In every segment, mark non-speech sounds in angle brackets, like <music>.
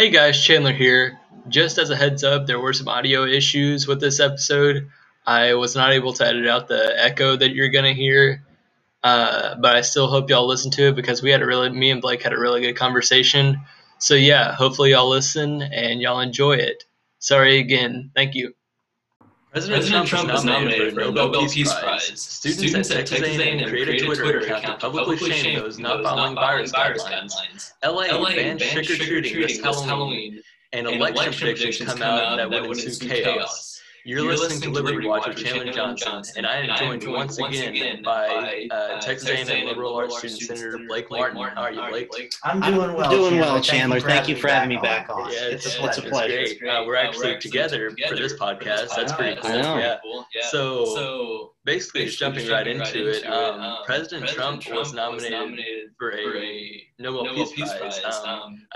Hey guys, Chandler here. Just as a heads up, there were some audio issues with this episode. I was not able to edit out the echo that you're gonna hear, uh, but I still hope y'all listen to it because we had a really, me and Blake had a really good conversation. So yeah, hopefully y'all listen and y'all enjoy it. Sorry again. Thank you. President, President Trump, Trump is nominated for the Nobel Peace Prize. Students, Students at Texas A&M created a Twitter account to publicly shame those not following virus guidelines. LA banned trick-or-treating this Halloween, and election predictions come out that would ensue chaos. You're, You're listening, listening to Liberty Watch with Chandler Johnson, Johnson, and I am joined once again, again by uh, uh Texas A&M Liberal Arts student Senator Blake Martin. How are you, Blake? I'm doing well. I'm Doing well, Chandler. Thank you for having me back on. Yeah, it's, it's a pleasure. It's great. Uh, we're actually together for this podcast. That's pretty cool. Yeah. So basically, just jumping right into it, um, um, President Trump was nominated for a Nobel Peace Prize. Um,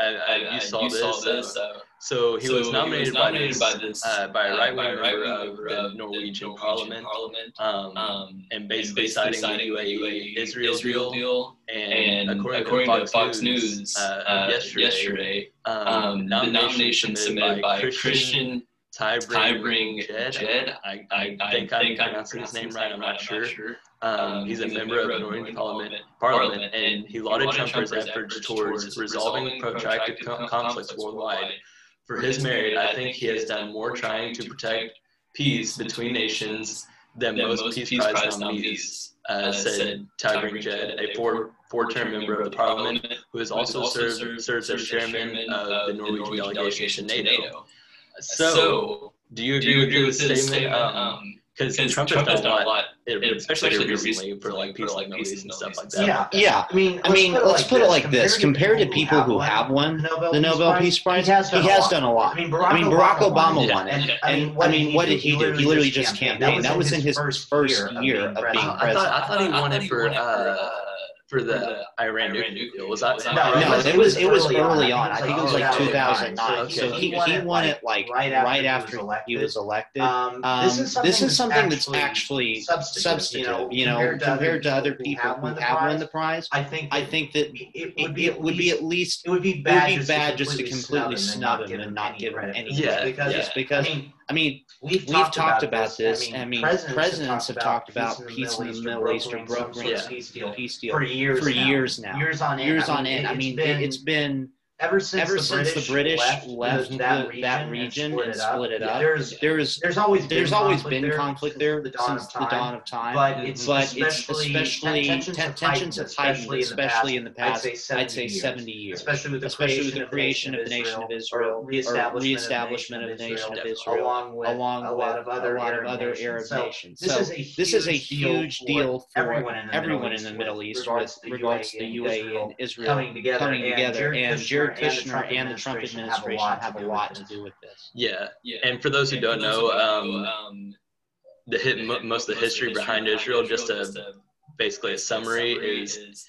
you saw this. So he so was nominated, he was nominated by, this, by, this, uh, by a right wing member of the Norwegian, Norwegian Parliament, Parliament um, um, and basically, citing the UAE Israel, Israel deal. And, and according, according, to Fox, Fox News, News uh, uh, yesterday, yesterday um, um the nomination submitted by Christian Tybring Jed. Jed. I, I, I think, I think I'm pronouncing his name right. I'm not sure. Um, um, he's, a member of the Norwegian Parliament, Parliament, and he lauded Trump's efforts towards resolving protracted conflicts worldwide for his merit, I think he has done more trying to protect peace between nations than most Peace Prize nominees, uh, uh said Tybring Jed, a four, four-term member of the parliament who has also served, serves as chairman of the Norwegian delegation to NATO. So, do you agree with his statement? Um, um because Trump, Trump, has done, a lot, it, especially, especially recently for like people like Middle and stuff like that. Yeah, yeah. I mean, I mean, let's put it like this: compared to people who have won the Nobel Peace Prize, he has done a lot. I mean, Barack Obama won it, and I mean, what did he do? He literally just campaigned. That was in his first year of being president. I thought he won it for for the Iran nuclear deal. Was that? No, no, it was it was early on. I think it was like 2009. So he he won it like right after he was elected. Um, this is something that's actually substantive. You know, compared to other people who have won the prize. I think I think that it would be it would be at least it would be bad just to completely snub him and not give him any. Yeah, because because I mean, we've, we've talked, talked about, about this. I mean, presidents, presidents have talked about peace in the Middle East or brokering peace deal, peace deal for years, for now. years now. Years on end. Years on end. I mean, it, has been ever since, ever the, since British the British left, left that, region, that region and split it up, it up there's, there's, there's always there's been always conflict been there conflict there the dawn since the dawn of time. But it's but especially, especially tensions, have tensions have heightened, especially in the past. I'd say 70, I'd say 70 years, especially with the especially creation, with the creation of the nation of Israel, or reestablishment of the nation of Israel, along with along a lot of other Arab nations. So this is a huge deal for everyone in the Middle East with regards to the UAE and Israel coming together. And Jared Kushner and the Trump administration have a lot to do with this. Yeah, yeah. And for those who don't know, um, um, the hit most of the history behind Israel, just a basically a summary is.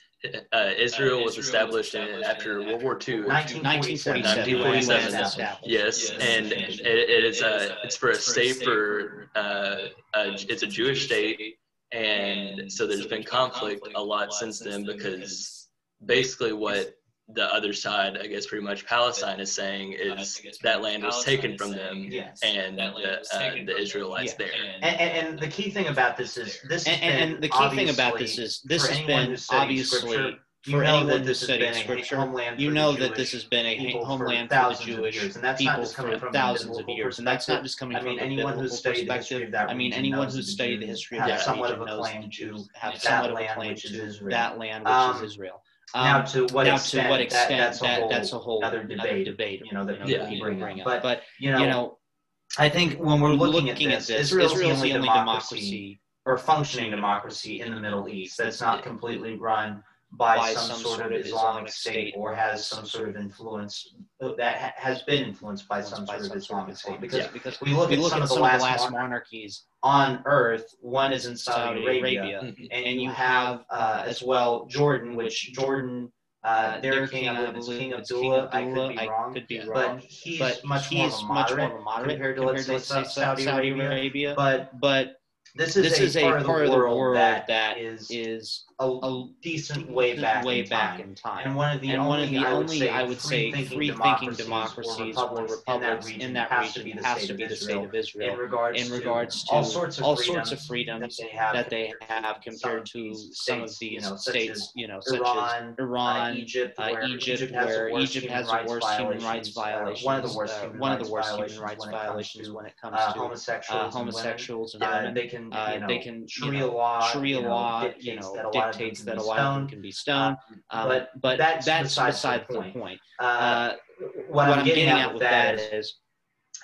Uh, Israel was established in, after World War II. 1947. 1947. Yes, and it, it is a, it's for a state for uh, a, it's a Jewish state, and so there's been conflict a lot since then because basically what the other side, I guess, pretty much Palestine is saying is that land was taken from them, and the, uh, the Israelites yeah. there. And, and, and, the key thing about this is this, and, and the key thing about this is this has been obviously. For anyone who studies scripture, you know that this has been a homeland for the Jewish people for thousands of years, and that's not just coming from a biblical perspective. I mean, anyone who's studied the history of that region knows the Jews have somewhat of a claim to that land, which is Israel. Um, now, to what now extent, to what extent that, that's, a that, whole, that's a whole other debate, debate you know, that people yeah, bring, bring up. But, but you know, you know, I think when we're looking, looking at, this, at this, Israel's, Israel's the only democracy, democracy or functioning democracy in the Middle East that's not completely run by, by some, sort of Islamic state or has some sort of influence that ha- has been influenced by some sort of Islamic state. Because, yeah, because we look we at look some, at of, the some last of the last monarchies on earth. One is in Saudi, Saudi Arabia, Arabia. <laughs> And, you have uh, as well Jordan, which Jordan. Uh, their king, I believe, is King Abdullah. I could be wrong, could be wrong but he's, but much, he's more moderate, much more moderate compared to, let's, say, Saudi, Saudi Arabia. Arabia. But but this is this a, is part, a of part of the world, that, that is, is a, a decent way back, way in, back time. in time. And one of the and only, of the I, would only say, I would say, free thinking democracies, or republics, or republics in that region, in that region has to be the state of Israel in regards, in regards to, all sorts of, all sorts of freedoms that they have, that they have compared to some of these you states, you know, such as Iran, uh, Egypt, uh, Egypt, where Egypt has the worst human rights violations, uh, one of the worst human rights violations when it comes to homosexuals and women. They can uh, you know, they can Sharia you know, law Sharia you know, law dictates you know, that a lot of them can, be uh, stoned. Uh, but, but that's, that's beside, the point. point. Uh, uh, what, what, I'm, getting, getting at with that is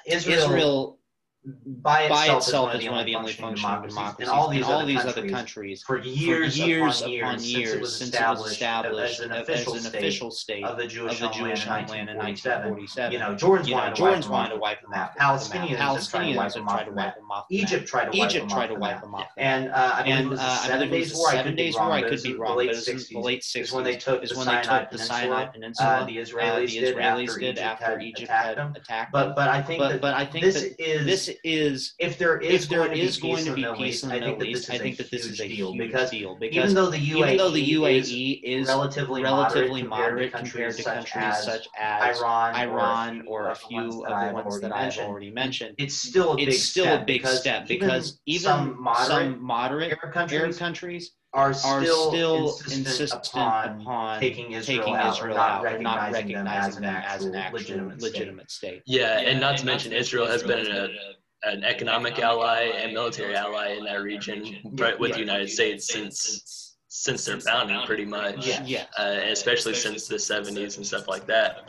Israel, Israel by itself, by itself is, one of the only functioning democracy, and all these, all these other countries for years, for years upon years, since, it, was since it established, as an official, as an official state, of the Jewish, of the Jewish homeland, in 1947. You know, Jordan's you know, wanted, Jordan's to, wipe wanted to wipe them out. Palestinians, Palestinians tried to wipe them off. Egypt tried to wipe them tried them off. And uh, I uh, believe it was seven days war. I could be wrong. But it was the late 60s is when they took the Sinai uh, Peninsula. The Israelis did after Egypt had attacked them. But I think that this is is if there is if going to be peace I think that this is a deal because, deal because even though the UAE, even though the UAE is, relatively relatively moderate compared to countries, such, as as Iran, Iran or, a few of the ones that I've already mentioned, it's still a big it's still a big step because even some moderate, Arab countries, Arab countries are still, are still insistent, insistent upon, upon, taking Israel, taking Israel out, out not recognizing, them as an actual legitimate, legitimate state. state. Yeah, yeah, and not and to mention Israel, Israel has been in a an economic ally and military ally in that region with the United States since since their founding, pretty much. Yeah. Uh, especially since the 70s and stuff like that.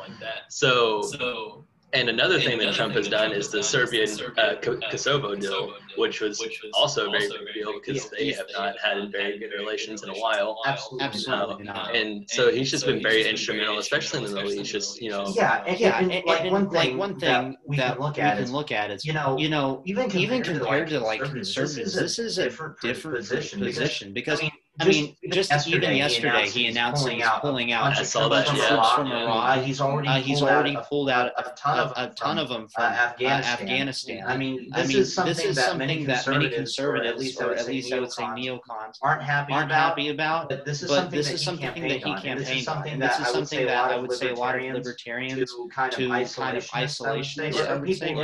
So, and another thing that Trump has done is the Serbian uh, uh, Kosovo deal, which was, which was also, a very big deal because they have not had very good relations in a while. Absolutely, um, absolutely uh, and, and so he's just so been very instrumental, especially in the Middle East. Just you know, yeah, yeah. And, and, like, one thing like one thing that we that can look at, is, look at is you know, you know, even compared even compared to like, to, conservatives, this is a different, different position, position because. because I mean, I mean, just yesterday, even yesterday, he announced he he's pulling out. a bunch I saw that. Yeah. he's already uh, he's already pulled out a, ton of a ton of them uh, from uh, Afghanistan. Uh, Afghanistan. I mean, this I mean, is something, this is that, something many that many conservatives, or at least, or at least I would say neocons, aren't happy aren't about, happy about. But this is but something, this that, is something that he campaigned. This is something that I would say a lot of libertarians to kind of isolationists, people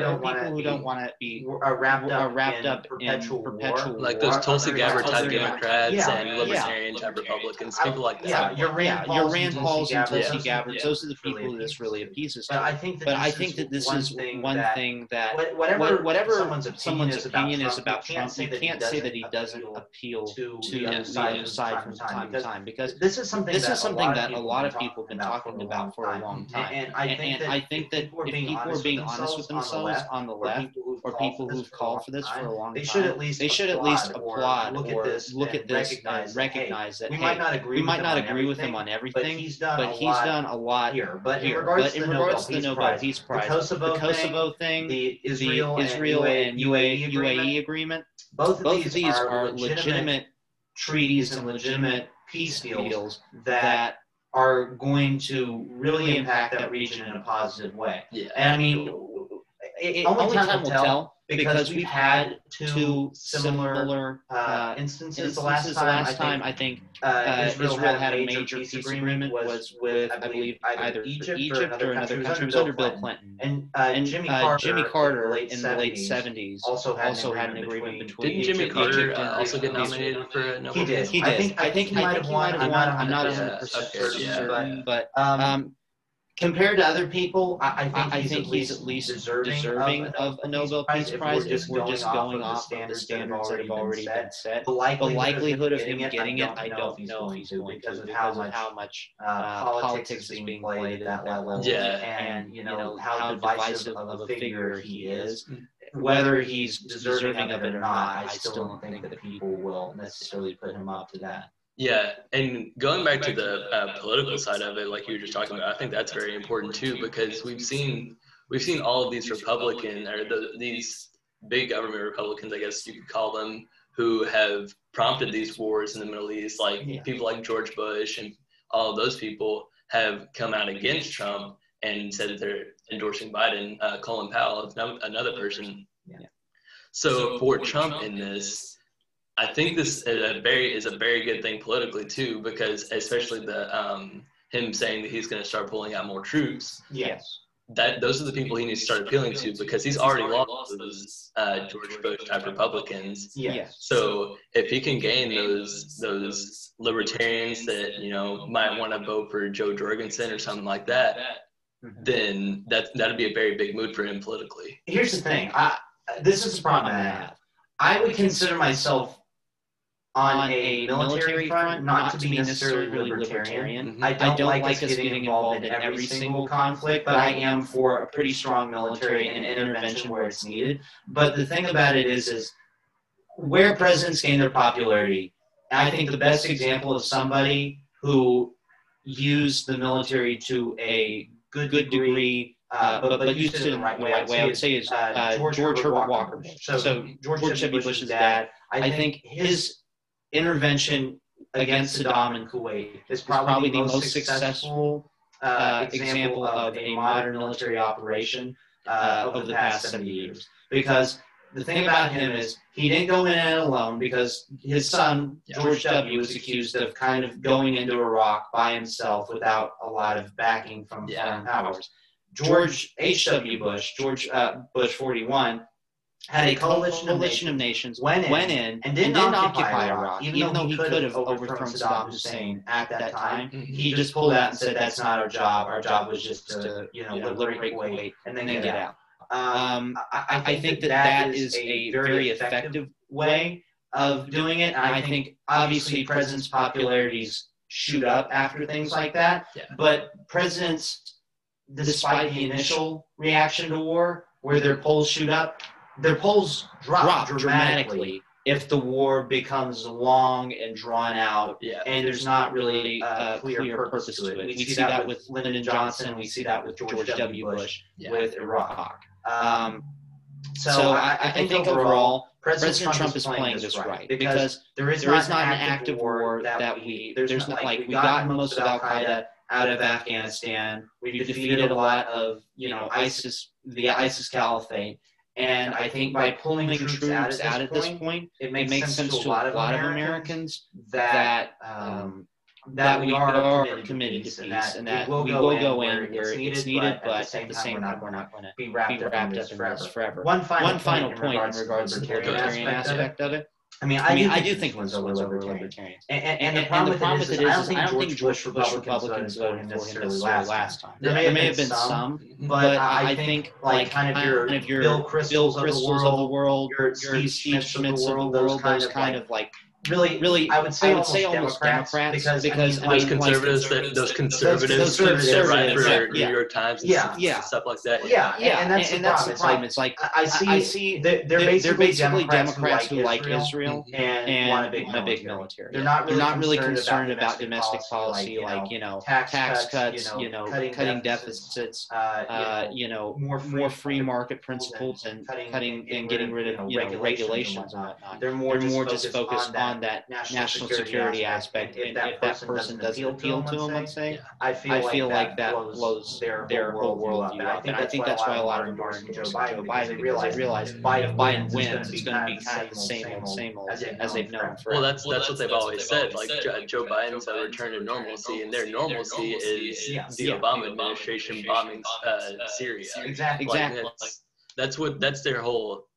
who don't want to be wrapped up in perpetual war, like those Tulsi Gabbard type Democrats and libertarians, yeah. Republicans, people like that. Yeah, your Rand Pauls, your Rand Pauls and Tulsi Gabbard. Those are the people this really appeases. But I think that I think that this is one thing that whatever whatever someone's opinion is about Trump, you can't say that he doesn't appeal to the other side from time to time because this is something that a lot of people have been talking about for a long time. And I think that if people are being honest with themselves on the left, or people who've called for this for a long time, they should at least applaud or look at this look at this recognize recognize that, hey, that we hey, might not agree we might not agree with him on everything, but he's done, but a, he's lot done a lot here. But here. in regards, but to, in regards to the Nobel, Peace Prize, the Kosovo, the Kosovo thing, thing, the Israel, the Israel and, UAE, and UAE, UAE, UAE, agreement, both of both these, these are, legitimate, treaties and legitimate peace deals, deals that, are going to really impact that region in a positive way. Yeah, and I mean, it, it, only, only time, time will tell because we've had two similar uh, uh instances. The last time, last time I think, uh, uh, Israel, Israel had a major peace agreement was with, I believe, either Egypt, Egypt or another country. It was under Bill Clinton. And, uh, and Jimmy, uh, Carter, Jimmy Carter in the late 70s also had, also an, agreement between between. Didn't Jimmy Egypt, Carter also get nominated for a Nobel Peace? He did. I think, he might have won. I'm not 100% certain, but um, um, compared to other people, I, I think, I he's, think at he's at least deserving, deserving of, a Nobel Peace Prize if we're just going, off of the standards that have already been set. set. The, likelihood the likelihood, of him getting it, I don't know if he's going to because of how much uh, uh, politics is being played at that level. Yeah. And, you know, how divisive of a figure he is. Whether he's deserving of it or not, I still don't think that the people will necessarily put him up to that. Yeah, and going back to the uh, political side of it, like you were just talking about, I think that's very important too because we've seen we've seen all of these Republican or the, these big government Republicans, I guess you could call them, who have prompted these wars in the Middle East, like yeah. people like George Bush and all of those people have come out against Trump and said that they're endorsing Biden. Uh, Colin Powell, another person. Yeah. So, for Trump in this I think this is a very is a very good thing politically too, because especially the um, him saying that he's going to start pulling out more troops. Yes. That those are the people he needs to start appealing to because he's already lost those uh, George Bush type Republicans. Yes. So if he can gain those those libertarians that you know might want to vote for Jo Jorgensen or something like that, mm-hmm. then that that'd be a very big mood for him politically. Here's the thing. I, this is the problem I have. I would consider myself on a military front, not to be necessarily really libertarian. Mm-hmm. I don't, I don't like, us getting involved in every single conflict, but I am for a pretty strong military and intervention where it's needed. But the thing about it is, is where presidents gain their popularity, I think the best example of somebody who used the military to a good, good degree uh, but, but used it in the right way. I would say is uh, uh, George, George Herbert Walker Bush. So, so George, George W. Bush's dad. I think his intervention against Saddam in Kuwait is probably, the most successful uh, uh, example of a modern military operation uh, over the past 70 years. Because the thing about him is he didn't go in alone because his son, George W., was accused of kind of going into Iraq by himself without a lot of backing from foreign powers. George H.W. Bush, George uh, Bush 41, had a coalition, coalition of, nations, went in, went in and didn't, and didn't occupy Iraq, even, even though he could have overthrown Saddam Hussein at that time. Mm-hmm. He just pulled out and said, "That's not our job. Our job was just to, you know, you know liberate Kuwait and then get, get out." Um, I, I, think I, think that that is a very effective way of doing it. And I think obviously presidents' popularities shoot up after things like that. Yeah. But presidents, despite the initial reaction to war, where their polls shoot up, their polls drop, drop dramatically, dramatically, if the war becomes long and drawn out, yeah. and there's not really a clear, clear purpose, purpose to it. We, we see, that, that with Lyndon Johnson, we see that with George W. Bush, yeah. with Iraq. Um, so, so I, I, think, think overall, President, President Trump, Trump is playing this right because, because there is, there is not, an active war that we there's, there's not like we got most of Al Qaeda out of Afghanistan. We've defeated a lot of you know ISIS, the ISIS caliphate. And I think by pulling troops, troops out, at, out this, point, it makes, it makes sense, sense, to a lot of, of Americans that um, that we are committed to peace and that we will go in where it's needed, but at the same time, we're not going to be wrapped up in this forever. One final point in regards to the libertarian aspect of it I mean, I, I mean, do I do think was over libertarian. And, and, and, the problem, and the problem with it is, is I don't think George Bush Republicans voted for him necessarily last, last time. There, there may, have been some, but I think like kind of your, kind of your Bill Kristols of the world, your Steve Schmidts of the world, those kind of like really, really, I would say, I would say almost Democrats, Democrats because, because I mean, those conservatives, that, those conservatives, those conservatives write for yeah. New York Times, and yeah, yeah, stuff like that. Yeah, yeah, and, that's, and, the, problem. the problem. It's like I see, I see, they're, they're basically, basically Democrats, who like Israel and, and want a big, a big military. They're not really, they're not really concerned about domestic policy, like you know, tax cuts, you know, cutting deficits, uh, you know, more free market principles and cutting and getting rid of you know regulations and whatnot. They're more just focused on on that national, national security, security aspect, aspect. and if that, person doesn't appeal to them, let's say, I feel, I feel like, that blows their, their whole worldview up. And I think that's why a lot of them are endorsing Joe Biden, because they realize, realize if Biden wins, it's going to be kind of the same old, same old, as they've known for. Well, that's that's what they've always said. Like Joe Biden's a return to normalcy, and their normalcy is the Obama administration bombing uh, Syria. Exactly. Exactly. That's what that's their whole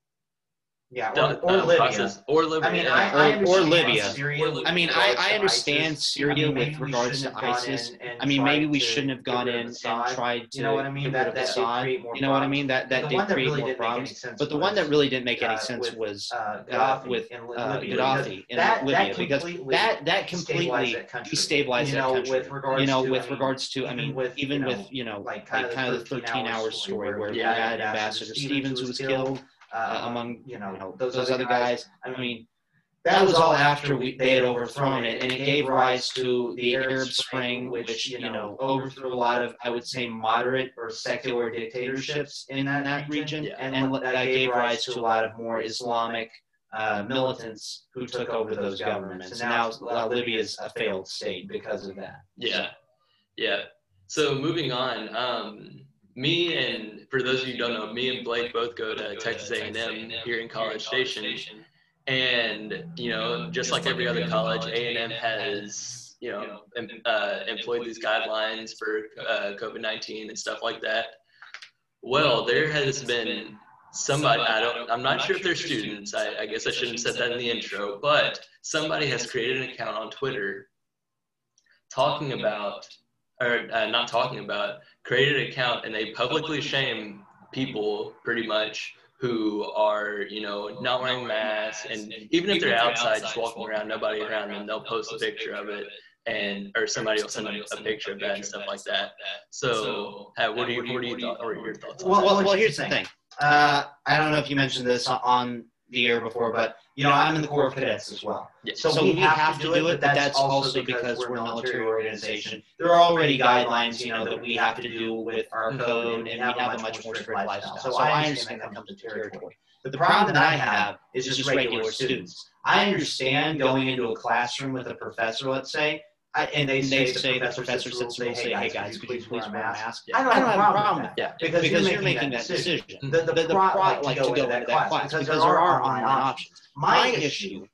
yeah, or, or uh, Libya. Process, or Libya. I mean, yeah. I, I or, or, Libya. Syria, I mean, I, I understand ISIS. Syria I mean, with regards to ISIS. I mean, maybe we shouldn't have gone in and tried to you know what I mean? That, that Assad. You know what I mean? That that did create more problems. But the one that really didn't make any sense was uh, with Gaddafi in Libya because that that completely destabilized that country. You know, with regards to, I mean, even with you know, like kind of the 13 hours story where we had Ambassador Stevens was killed uh, among you know those, those other guys. guys. I mean, that was all after we, they had overthrown it, and it gave rise to the Arab Spring, which you know overthrew a lot of, I would say, moderate or secular dictatorships in that, that region, yeah. and, and that gave rise to a lot of more Islamic uh, militants who took over those governments. And now uh, Libya is a failed state because of that. Yeah, yeah. So moving on, um, me and for those of you who don't know, me and Blake both go to Texas A&M here in College Station, And you know, just like every other college, A and M has you know uh, employed these guidelines for uh, COVID nineteen and stuff like that. Well, there has been somebody I don't I'm not sure if they're students. I, I guess I shouldn't have said that in the intro, but somebody has created an account on Twitter talking about or uh, not talking about created an account and they publicly shame people pretty much who are you know not wearing masks and even if they're outside just walking around nobody around them they'll post a picture of it and or somebody will send them a picture of that and stuff like that. So uh, what do you what do you thought or your thoughts well, well, well here's the thing. Uh, I don't know if you mentioned this on the year before, but you know, I'm in the Corps of Cadets as well. Yeah. So, so we, have, have, to do it, but that's also because we're a military organization. There are already guidelines, you know, that we have to do with our mm-hmm. code, and we have a much more strict lifestyle. So I understand that comes to territory. But the problem that I have is just regular students. I understand going into a classroom with a professor, let's say, I, and they, and say, they say the professor sits there and say, "Hey guys, could you please wear a mask?" Yeah. I don't, I don't have, a problem with that. Because, because you're, making, that decision. The, the, the, the pro, like, like to go into that class, class because, because there are online options. My issue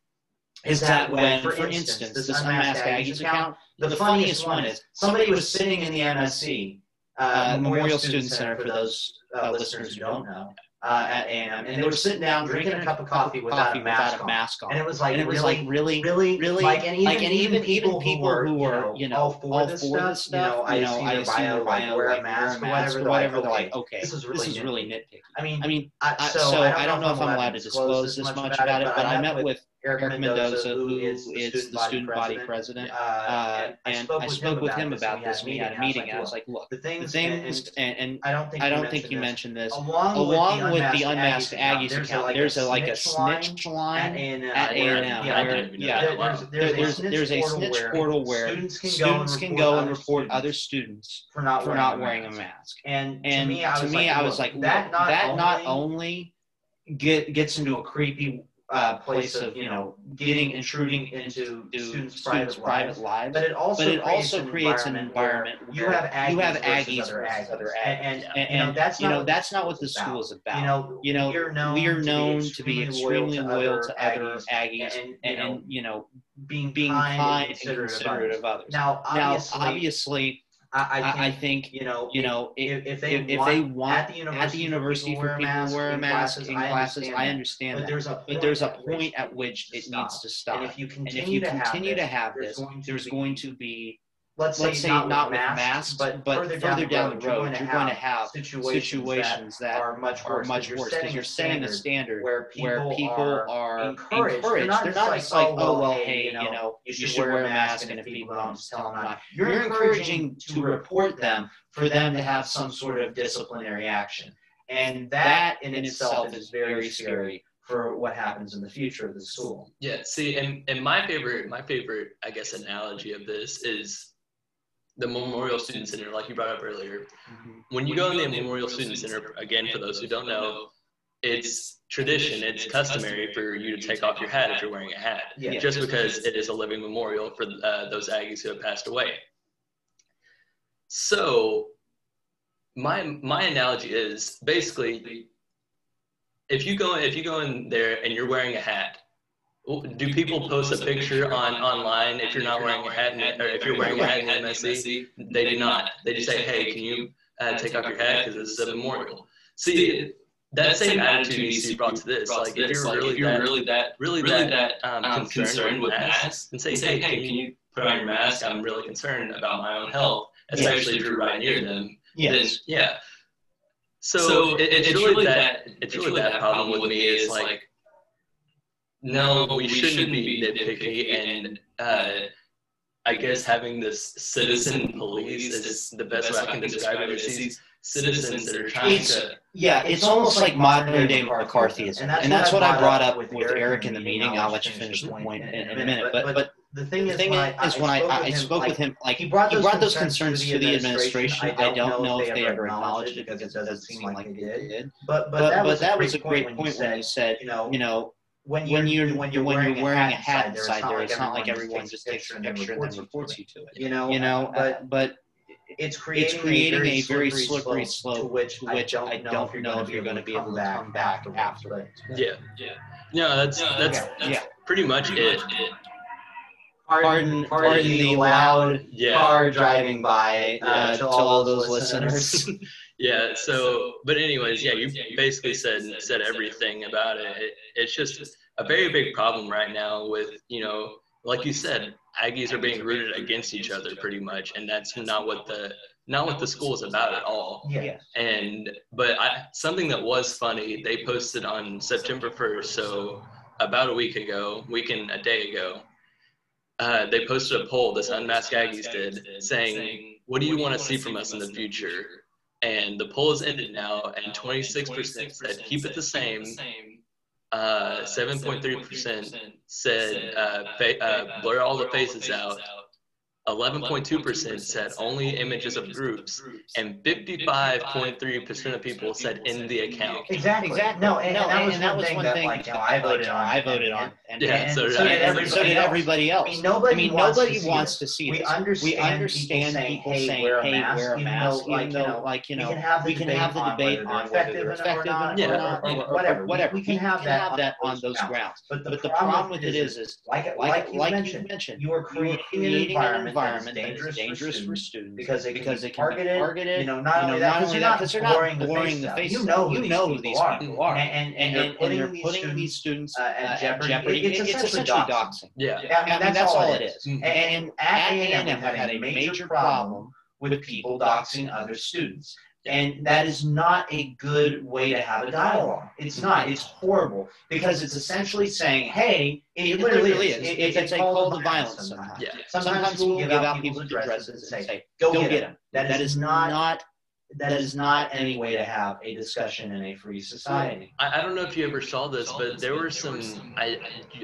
is that when, for instance, this unmasked Aggies account, the funniest one is somebody was sitting in the MSC, uh, Memorial Student Center, for those uh, listeners who don't know, uh, at A&M, and they were sitting down drinking a cup of coffee without, a, mask without a mask on. And it was like, and it was really, like really, really, really, like, and even, like, and even people, people who were, who were, you know, all for, all this, for this stuff, you know, I, you know, I see their bio, like, wear a mask, or whatever, they're like, okay, like, okay, this is really, this is really nitpicky. I mean, I mean, I, so I don't know if I'm allowed to disclose this much about it, but I met with Eric, Eric Mendoza, who is the student, the student body, body president. Uh, uh, and I spoke with him about this. We had a meeting. I was like, look, the things, and, and, I don't think I don't think you mentioned this. Along with the unmasked Aggies account, there's a like a snitch line at A&M. Yeah, there's there's a snitch portal where students can go and report other students for not wearing a mask. And to me, I was like, that not only get gets into a creepy uh, place of you know getting intruding into students' private, students private lives, but it also but it creates also creates an environment where you have Aggies, you have Aggies other Aggies, other Aggies. And, and, and, you know that's you know that's not what the school is about. You know, you know we are known, we are known to be extremely loyal to other Aggies, and, and, you know being being kind and considerate of others. Now, Now, obviously I, I, think, I, think, you know you know if, if they if, want, they want at the university, at the university for people to wear a mask in classes, I understand, but there's a but there's a point at which it needs to stop. And if you continue, if you to, continue have to have this, there's going to be let's, let's say, not, not with masks, masks, but, but further, further down, the road, you're, going, you're going to have situations, situations that, are much worse because you're setting a standard where people, where people are, encouraged. encouraged. They're not, they're not just like, oh, oh, well, hey, you know, you should, wear a mask, and if people don't, just tell them not. You're, you're encouraging to report them for them to have some sort of disciplinary action. And that in itself is very scary for what happens in the future of the school. Yeah, see, and, and my favorite, my favorite, I guess, analogy of this is the Memorial Student Center, like you brought up earlier. Mm-hmm. When you when go in the Memorial Student Center, again, for those who don't know, it's tradition, it's customary for you to take off your hat if you're wearing a hat, yeah. just because it is a living memorial for uh, those Aggies who have passed away. So, my my analogy is basically, if you go if you go in there and you're wearing a hat, do people post a picture on online if you're not wearing a hat in, or if you're wearing a hat in MSC? They do not. They just say, "Hey, can you uh, take off your hat because it's a memorial." See, that same attitude needs to be brought to this. Like, if you're really that, really that, really that um, um concerned with masks, and say, "Hey, can you put on your mask? I'm really concerned about my own health, especially if you're right near them." Yes. Yeah. So, so it, it's, it's really that. It's really that problem with me is like no, we, we shouldn't, shouldn't be nitpicky, and uh, I guess having this citizen police is the best way I can describe it. Is these citizens that are trying it's, to. Yeah, it's almost like modern day McCarthyism, and that's, and that's what, I brought up with, with Eric in the meeting. I'll let you finish the point in, in a minute, but but. The thing, the thing is, is, when I, I, I spoke with him, like he brought those, he brought those concerns, concerns to the administration. I don't know if they ever acknowledged it because it doesn't seem like they did. But but, but that was a great point when he said, you know, you know, when you're when you're when you're, when you're wearing, a hat inside there, it's not like everyone just takes a picture and then reports you to it. You know, you know, but but it's creating, it's creating a, very slippery, slope, slope, to which, which I don't know if you're, know if you're going to be able to come back after. Yeah, yeah. No, that's no, that's, that's, that's yeah. pretty much it. Pardon, pardon, pardon the loud yeah. car driving by uh, to, to all those listeners. <laughs> yeah. So, but anyways, yeah, you basically said said everything about it. it. It's just a very big problem right now with you know, like you said, Aggies are being rooted against each other pretty much, and that's not what the not what the school is about at all. Yeah. And but I, something that was funny, they posted on September 1st, so about a week ago, week and a day ago, uh, they posted a poll, this Unmasked Aggies did, saying, What do you want to see from us in the future? And the poll has ended now, and 26% said, Keep it the same. Uh, 7.3% said, uh, fa- uh, Blur all the faces out. 11.2% said only images of groups, and 55.3% of people said in the account. Exactly. Exactly. No, and, no, and, and that was one thing, that, like, you know, I voted on. I voted on. And, yeah, and, so, so, did everybody, so did everybody else. I mean, nobody, I mean, wants, nobody to wants to see we this. Understand we understand people saying, hey, wear a mask, wear a mask even though, like, you know, we can have the debate on whether they're effective or whatever. Whatever. We can have that on those grounds. But the problem with it is, is like you mentioned, you are creating an environment environment dangerous, dangerous for, students, because they because they can targeted, be targeted. You know, not you only that, because you're not, you're boring, boring the face. You know, you know who these people are, and and, and, and you're putting these students at jeopardy. It's essentially doxing. Yeah, yeah, that's all it is. Mm-hmm. And at A&M had a major problem with people doxing other students. And that is not a good way to have a dialogue. It's not. Mm-hmm. It's horrible because it's essentially saying, hey, it, it literally, literally is. It, it's, it's a call to violence sometimes. Yeah. Sometimes, sometimes we'll give out people's addresses and say, go, go get them. That, that is not, not that is not any way to have a discussion in a free society. I, I don't know if you ever saw this, but there were some. I,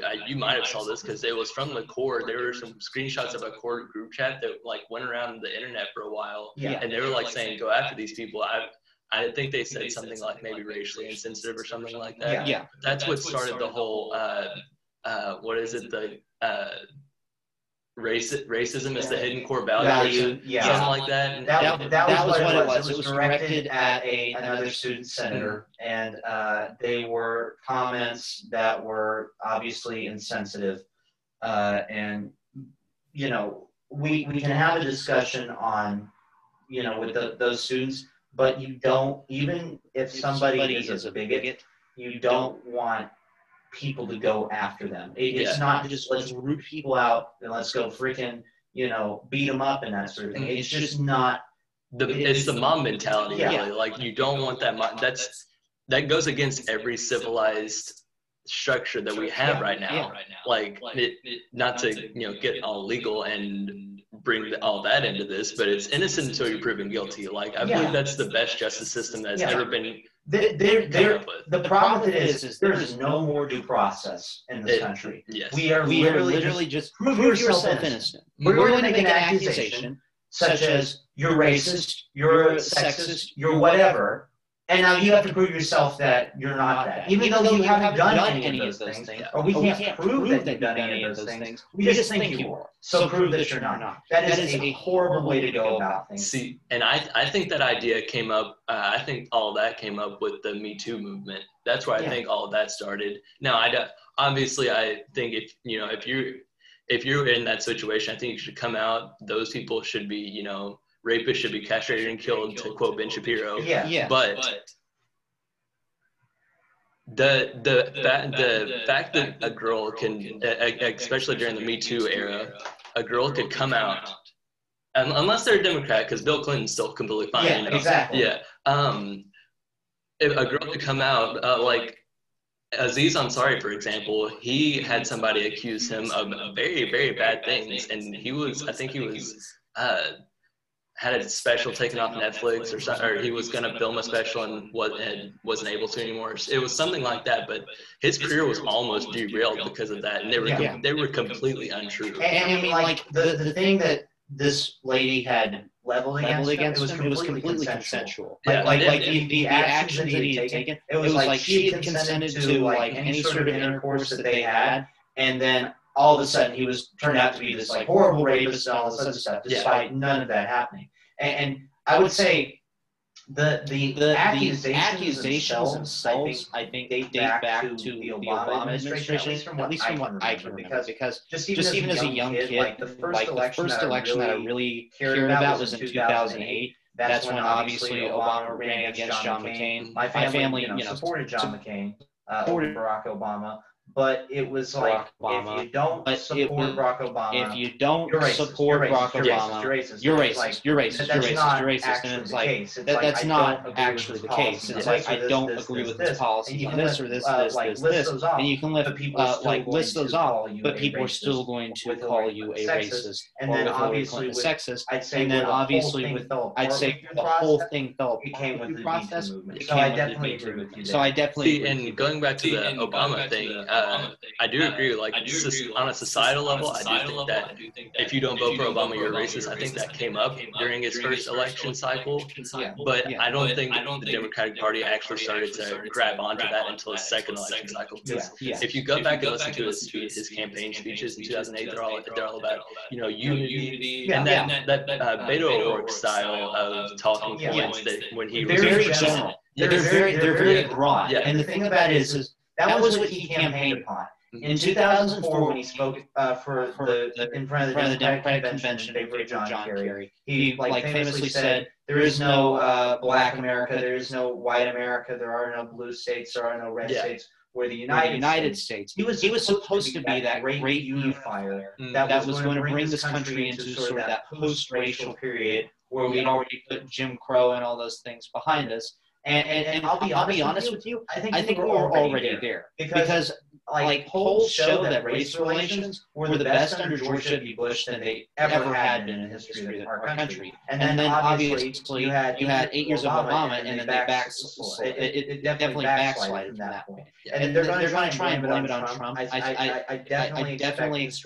I you might have saw this because it was from the Corps. There were some screenshots of a Corps group chat that like went around the internet for a while. Yeah. And they were like saying, "Go after these people." I I think they said something like maybe racially insensitive or something like that. Yeah. That's what started the whole. Uh, uh, what is it? The uh, race, racism is the hidden core value, value yeah. something like that. That, that, that, that was, was, what it was. It was directed at a another student senator, and uh, they were comments that were obviously insensitive. Uh, and you know, we we can have a discussion on, you know, with the, those students, but you don't even if somebody, somebody is a bigot, you don't want people to go after them. It, it's not just let's root people out and let's go freaking you know beat them up and that sort of thing. Mm-hmm. It's just not. The, it's, it's the mom mentality, yeah. really. Like you don't want that. That's that goes against every civilized structure that we have yeah, right, now. Yeah, right now. Like, it, it, not, to, you know get all legal and bring the, all that into this, but it's innocent until you're proven guilty. Like I yeah. believe that's the best justice system that's ever been they're, they're, they're, the problem with it is, is there is no more due process in this it, country. Yes. We are we literally, literally just, prove, prove yourself, yourself innocent. We're, We're going to make an accusation such as you're racist, you're sexist, you're whatever, and now you have to prove yourself that you're not that. Even, Even though, you, you haven't, done, done any, of those things, things or we, or can't, we can't prove, that you've done any of those things, things. we just think you are. So, so prove that you're not. not. That, that is, is a horrible way to go about things. See, and I, I think that idea came up, uh, I think all of that came up with the Me Too movement. That's where I yeah. think all of that started. Now, I obviously, I think if, you know, if you if you're in that situation, I think you should come out. Those people should be, you know, rapists should be castrated and killed, to quote Ben Shapiro. Yeah, yeah. But, the the the, fa- the fact that a girl can, especially during the Me Too era, a girl could come out, unless they're a Democrat, because Bill Clinton's still completely fine. Yeah, you know? exactly. Yeah. Um, if a girl could come out, uh, like Aziz Ansari, for example, he had somebody accuse him of very, very bad things, and he was, I think he was uh, had a special taken off Netflix or something, or he was going to film a special and, was, and wasn't able to anymore. It was something like that, but his career was almost derailed because of that, and they were yeah. they were completely untrue. And, and I mean, like the the thing that this lady had leveled against, leveled against him, him, it was completely, it was completely consensual. consensual. Like, yeah, like, like the, the, actions that he had taken, it was, like she had consented to like any sort of intercourse that they had, and then all of a sudden he was turned out to be this like horrible rapist and all this other stuff, despite yeah. none of that happening. And, and I would say the the, the accusations, the accusations themselves, I think, they date, back, back to, the Obama, Obama administration, at least from what, least from what I can remember. Because, because just even, just even as, a young kid, like the first like election, the first election that I really cared about was in 2008. That's, when obviously Obama ran against John McCain. My family, you know, supported John McCain, uh, Barack Obama but it was like Obama. if you don't but support was, Barack Obama, if you don't support you're Barack Obama, you're racist. You're racist. Like, you're racist. You're racist. You're racist. And it's like it's that, that's not actually the case. It's like I don't agree with this policy on this or this, uh, this, this, this, and you can lift uh, like list those off, but people are still going to call you a racist and then obviously sexist. And then obviously with I'd say the whole thing fell became with the process. So I definitely agree with you. So I definitely and going back to the Obama thing. Uh, I do agree. Like, on a societal level, I do think that if you don't vote for Obama, you're racist. I think that came up during his first election cycle. But I don't think the Democratic Party actually started to grab onto that until his second election cycle. Because if you go back and listen to his his campaign speeches in 2008, they're all they're all about you know unity and that that uh, Beto O'Rourke style of talking points that when he was very general. Yeah, they're very they're very broad. Yeah. And the thing about it is, is that was what he campaigned upon. In 2004, when he spoke uh, for, for the, the, in front of the, Democratic, Democratic Convention, in favor of John, John Kerry, he like, like famously said, "There is no uh, Black America, there is no White America, there are no blue states, there are no red yeah. states." Where the United, the United States, States, he was he was supposed to be that great, great unifier mm. that, that was going to bring this country into sort of that post-racial period where we already put Jim Crow and all those things behind us. And, and, and, I'll be, I'll be honest with you, I think, I think we're already there. there. Because, because like, like polls show that race relations were the best under George W. Bush than they ever had been in the history of our country. And then, and then obviously you had you had eight years of Obama, and then they back it, it, it definitely backslided from that point. And they're going to try and blame it on Trump. I I I definitely expect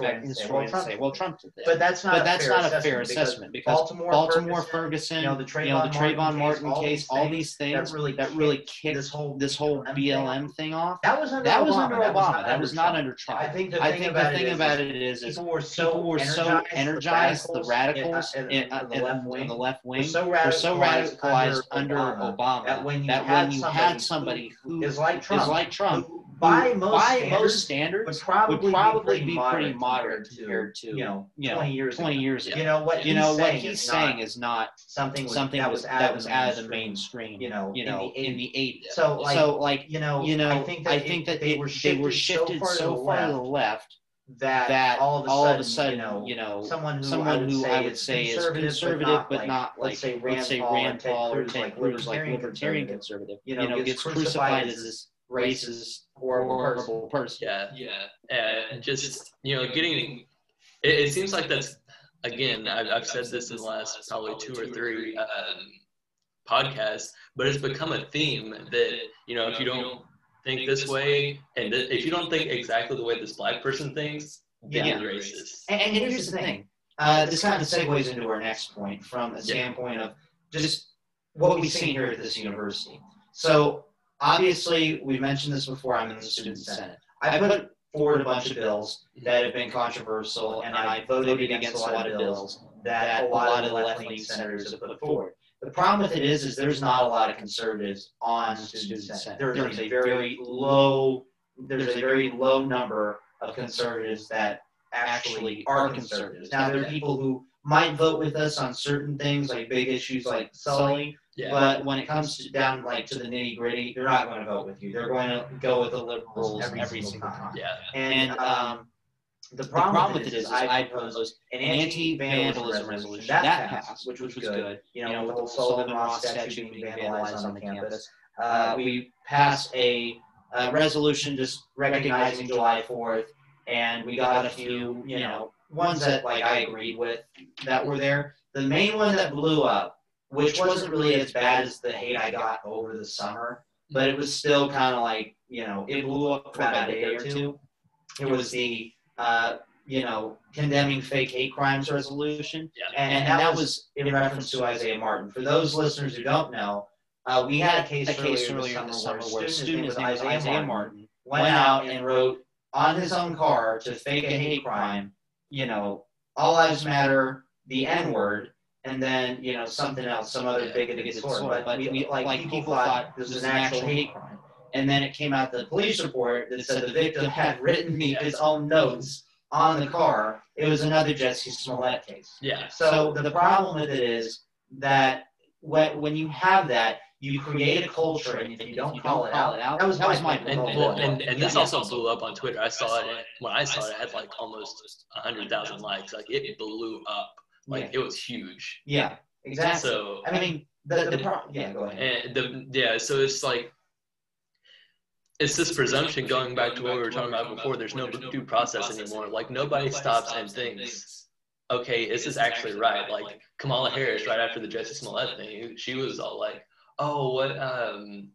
Trump to say, well, Trump did this. But that's not but that's not a fair assessment because Baltimore, Ferguson, you know, the Trayvon Martin case, all these things that really kicked this whole this whole BLM thing off. That was under Obama. Obama. That was not under Trump. I think the thing, think about, the thing it about it is, is people were so, people were so energized, the radicals, uh, in, uh, in, in, the left wing, the left wing were so radicalized, were so radicalized under Obama, Obama that when you, that had, when you somebody had somebody who is like Trump, is like Trump by most by standards, most standards would probably, would probably be, pretty moderate compared to, you know, you know 20 years 20 ago. years ago. You know what you know what he's saying is not something something that was that was out of the mainstream. You know, you know, in the 80s. So like, so like you know, you know, I think that, I think that they were they were shifted so far to the left that, that all of a sudden, of a sudden you, know, you know, someone who, someone I, would who I would say is conservative, but not, like, let's say Rand, let's say Rand Paul or Ted Cruz, like libertarian conservative, you know, you know gets crucified as this racist, horrible, horrible person. Yeah, yeah, and just you know, getting. It, it seems like that's again. I've, I've said this in the last probably two or three um, podcasts, but it's become a theme that you know if you don't think this way, and th- if you don't think exactly the way this black person thinks, then yeah. you're racist. And, and, here's the thing: uh, this kind of segues into our next point from a standpoint of just what we've seen here at this university. So obviously, we mentioned this before. I'm in the student senate. I put forward a bunch of bills that have been controversial, and I voted against a lot of bills that a lot of left-wing senators have put forward. The problem with it is, is there's not a lot of conservatives on student senate. There's a very low, there's a very low number of conservatives that actually are conservatives. Now there are people who might vote with us on certain things, like big issues like Sully. Yeah. But when it comes to down like to the nitty gritty, they're not going to vote with you. They're going to go with the liberals every, every single time. Yeah. And um, the problem, the problem with it is, is I proposed an anti-vandalism resolution that passed, which was, which was good. You know, you know with the whole Sullivan Ross statue being vandalized on the campus. Uh, we passed a, a resolution just recognizing July 4th, and we got a few, you know, ones that like I agreed with that were there. The main one that blew up, which wasn't really as bad as the hate I got over the summer, but it was still kind of like you know it blew up for about a day or two. It was the uh, you know condemning fake hate crimes resolution, yeah. and, and, that was in reference to Isaiah Martin. For those listeners who don't know, uh, we had a case, a case earlier, in the summer where a student, was Isaiah Martin, went out and wrote on his own car to fake a hate crime you know, all lives matter, the N word, and then you know something else, some other bigoted sort. But, we, we, like, like people, people thought this was an actual hate crime. And then it came out the police report that said the victim had written his own notes on the car. It was another Jussie Smollett case. Yeah. So the problem with it is that when when you have that, you create a culture, and if you don't call it out, that was that was my and, and, and, and this also blew up on Twitter. I saw it when I saw it. It had like almost hundred thousand likes. Like it blew up. Like it was huge. Yeah, exactly. So I mean, the the, pro- yeah, go ahead. And the yeah, so it's like it's this presumption going back to what we were talking about before. There's no due process anymore. Like nobody stops and thinks, okay, this is this actually right? Like Kamala Harris, right after the Jussie Smollett thing, she was all like, oh, what? Um,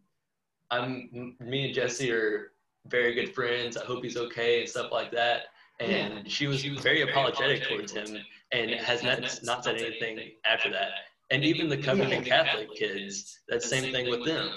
I'm me and Jussie are very good friends. I hope he's okay and stuff like that. And she was very apologetic towards him and has not, not said anything after that. And even the Covington Catholic kids, that same thing with them.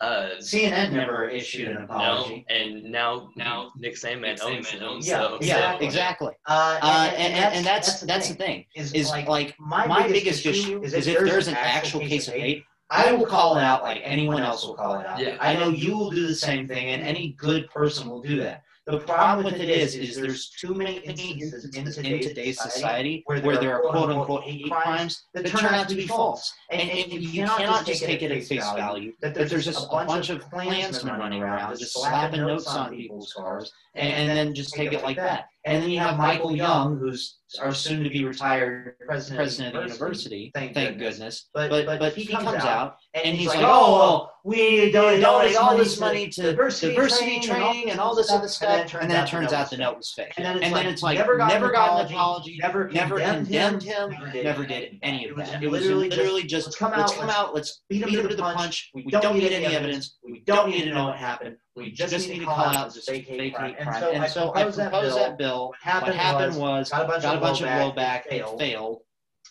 Uh, CNN never issued an apology. No, and now now Nick Sandmann owns them. Yeah, so. yeah, exactly. Uh, uh, and, and, and, that's that's, the thing is, is like, like my, my biggest, biggest issue is if, there's, there's an actual case of hate. I will call it out like anyone else will call it out. Yeah. I know you will do the same thing, and any good person will do that. The problem with it is, is there's too many instances in today's society where there are quote unquote hate crimes that turn out to be false. And, and you cannot just take it at face value that there's just a bunch of Klansmen running around just slapping notes on people's cars and then just take it like that. And then you have Michael Young, who's our soon-to-be retired president, president of the university. Thank, thank goodness. goodness. But, but, but he, comes, out and he's like, oh, "Oh, well, we donate all this money to diversity, diversity training and all this other stuff." And then it turns out the note was fake. And then it's like, never got an apology, never condemned him, never did any of that. It was literally just let's come out, let's beat him to the punch. We don't need any evidence. We don't need to know what happened. We just, just need to call out this fake hate crime. And so, and so I proposed, that, bill. What happened, what happened was, got a bunch, got of blowback, it failed.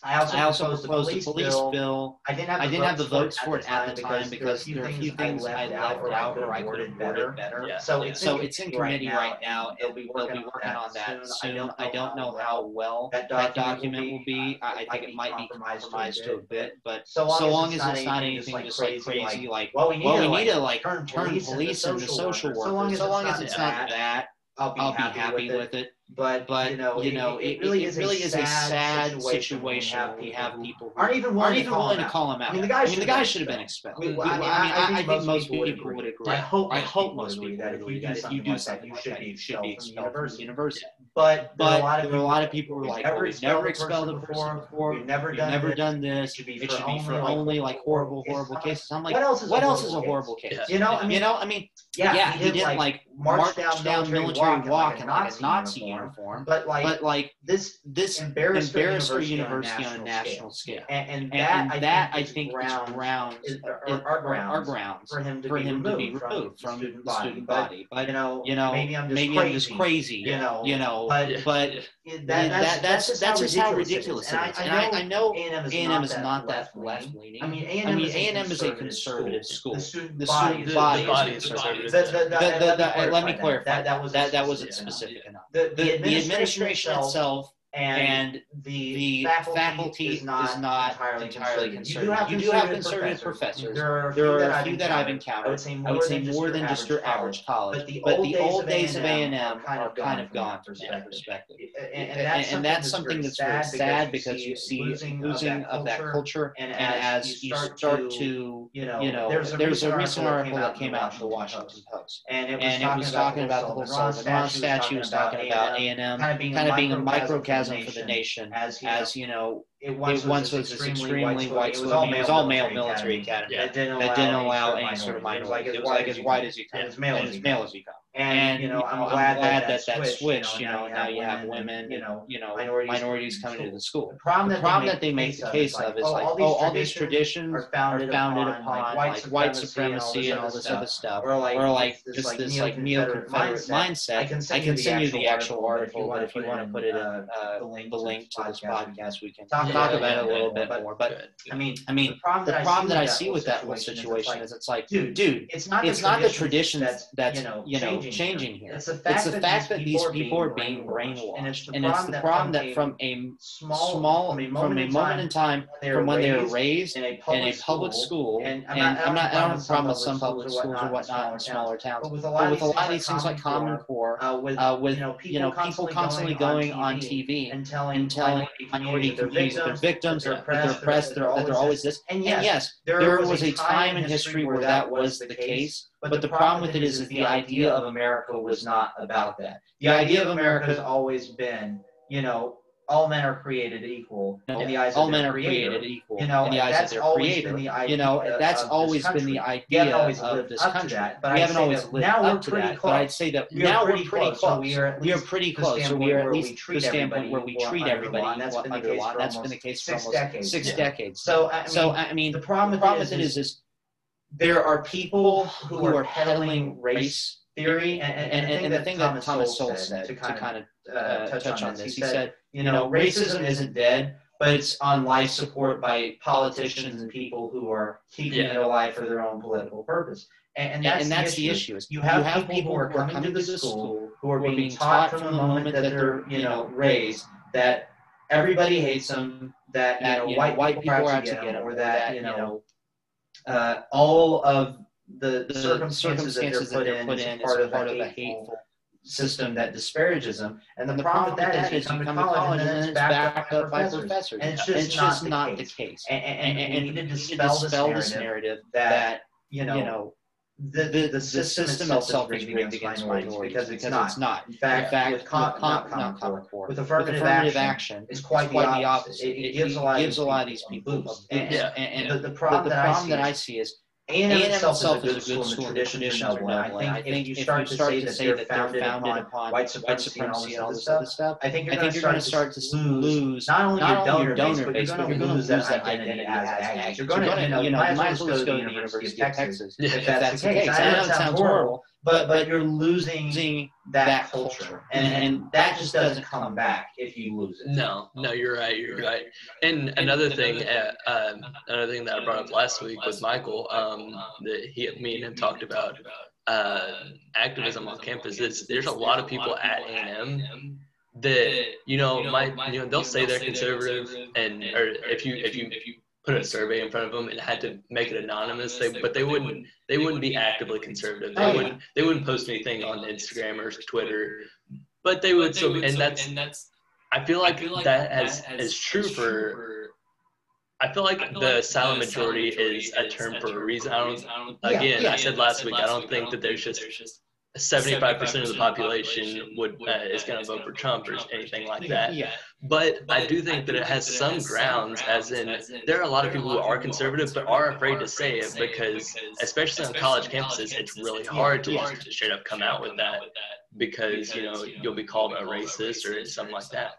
I also, I also proposed, the police, bill. I didn't have the, I didn't have the votes for it at the time because there are a few things I left out or I could have worded better. Yeah. So, it's, so it's in committee right now. They'll be working on that soon. I don't know how well that document will be. I think it might be compromised to a bit, but so long as it's not anything just like crazy, like well, we need to like turn police into social workers. So long as it's not that, I'll be happy with it. But, but you know, you know it, it, really, is, really a is a sad situation. situation have we have people who aren't even willing, aren't even to, willing to call him out. I mean, the guy, I mean, the guy should have been expelled. I, mean, I, mean, I, I, think most people would agree. I hope, I hope most people would agree that if you do something like that, you should be expelled from the university. But but there are a lot of people who are like, oh, we've never expelled it before. We've never done this. It should be for only like horrible, horrible cases. I'm like, what else is a horrible case? You know, I mean, you know, I mean, yeah, he did like march down military walk in like a Nazi uniform, but like, but like this this embarrassed for university, university on a national scale, and, and that, I think is grounds uh, are grounds for him to for him to be removed from the student body. But you know, you know, maybe I'm just maybe I'm just crazy, you know, you know, but but that that's that's just how ridiculous it is. And I know A and M is not that left leaning. I mean, A and M is a conservative school. The student body is conservative. Let me clarify. That that wasn't specific enough. The administration itself and, and the, the faculty, faculty is not, is not entirely, entirely conservative. You do have conservative, professors. There are a few, there are a few that, I've encountered. I would say more, would say more than, just your average college. But the, but old, the old days of A&M are kind of gone from that perspective. And, and, and that's something that's very sad because you see losing of that culture. And as you start to, you know, there's a recent article that came out in the Washington Post. And it was talking about the whole Sullivan statue, was talking about A&M kind of being a microcosm for the nation, as you, as, you know, it once, it once was, was extremely, extremely white. It was all male, it was all male military academy, academy yeah. that didn't allow, that didn't allow any sort of minority. It was like as white as you come, and as male as you come. And, and you know, I'm, glad, I'm glad that, that that switched. You know, now you have women, you know, you know, minorities, minorities coming to the school. The problem, the problem that they make the case of is like, oh, all these traditions are founded upon like white supremacy and all this other stuff, or like just this like neo-Confederate mindset. I can send you the actual article, but if you want to put it in uh, uh, the link to this podcast, we can talk about it a little bit more. But I mean, I mean, the problem that I see with that whole situation is it's like, dude, dude, it's not the tradition that's that you know changing, changing here. It's the fact, it's the that, fact these that, these people are being brainwashed, and it's the, and problem, it's the problem that from a small, small from a moment, from a moment in time, from when they were raised in a public, in a public school, and I'm not, I'm not, I don't have a problem with some public schools or whatnot in smaller towns, but with a lot of these things like Common Core, uh, with uh, you know people constantly going on TV and telling minority communities they're victims, they're oppressed, they're always this, and yes, there was a time in history where that was the case. But, but the, the problem with it is, is the idea of America was not about that. The idea of America has always been, you know, all men are created equal in the eyes all of men are creator. created equal you know in the eyes of their creator. you know that's always been the idea of this country. that, but we haven't always lived now up to that close. but i'd say that now we're pretty close, we are, we are pretty close so we are at least the standpoint where we treat everybody that's been the case that's been the for almost six decades. So i mean the problem with it is is there are people who, who are peddling race theory, and, and, and, and the thing that Thomas Sowell said, to kind, to kind of uh, uh, touch, touch on this, he said, you know, racism isn't dead, but it's on life support by politicians and people who are keeping yeah. it alive for their own political purpose. And, that's, and that's the, issue. You have, you have people who are coming, coming to the school who are being taught from the moment that they're, you know, raised that everybody hates them, that, you know, white, white people are out to get them, or that, you know, uh, all of the, the circumstances, circumstances, that they're put, that they're in, put in is part, of, a hateful system that disparages them. And the, the problem with that is you come to college and then it's backed up by professors. And it's just, it's just not, the case. And, and, and, and, we need to dispel, this narrative that, you know, you know the, the, the, system, system itself is rigged against minorities because it's not. It's not. In fact, in fact with, com- not common core, core, with affirmative, affirmative action, action, it's quite, quite the opposite. It, it, gives, a lot, gives a lot of these people boost. And, yeah. and, and the, the problem, the, problem that I see is a&M, A&M itself, itself is a good school, and the traditions are noble. I think, I think if you start, you start to, say, to say that, they're founded, founded upon white supremacy, supremacy and all this other stuff, I think you're going to start to lose not only your donor, donor base, but you're going to lose that identity as ag. You're going to, you know, might as well go to the University of Texas if that's the case. I know it sounds horrible, but but you're losing that, that culture, culture. And, and that just doesn't come back if you lose it. No, no, you're right, you're right. And another thing, uh, um, another thing that I brought up last week with Michael, um, that he, me and him talked about uh, activism on campus is there's a lot of people at A&M that you know might you know they'll say they're conservative and or if you if you put a survey in front of them and had to make it anonymous. They, but they wouldn't they wouldn't be actively conservative. They oh, wouldn't they wouldn't post anything on Instagram or Twitter. But they would. So and that's I feel like that has is true for. I feel like the silent majority is a term for a reason. I don't. Again, I said last week. I don't think that there's just 75% of the population would uh, is going to vote for Trump or anything like that. But I do think that it has some grounds, as in there are a lot of people who are conservative but are afraid to say it because, especially on college campuses, it's really hard to just straight up come out with that because you know you'll be called a racist or something like that.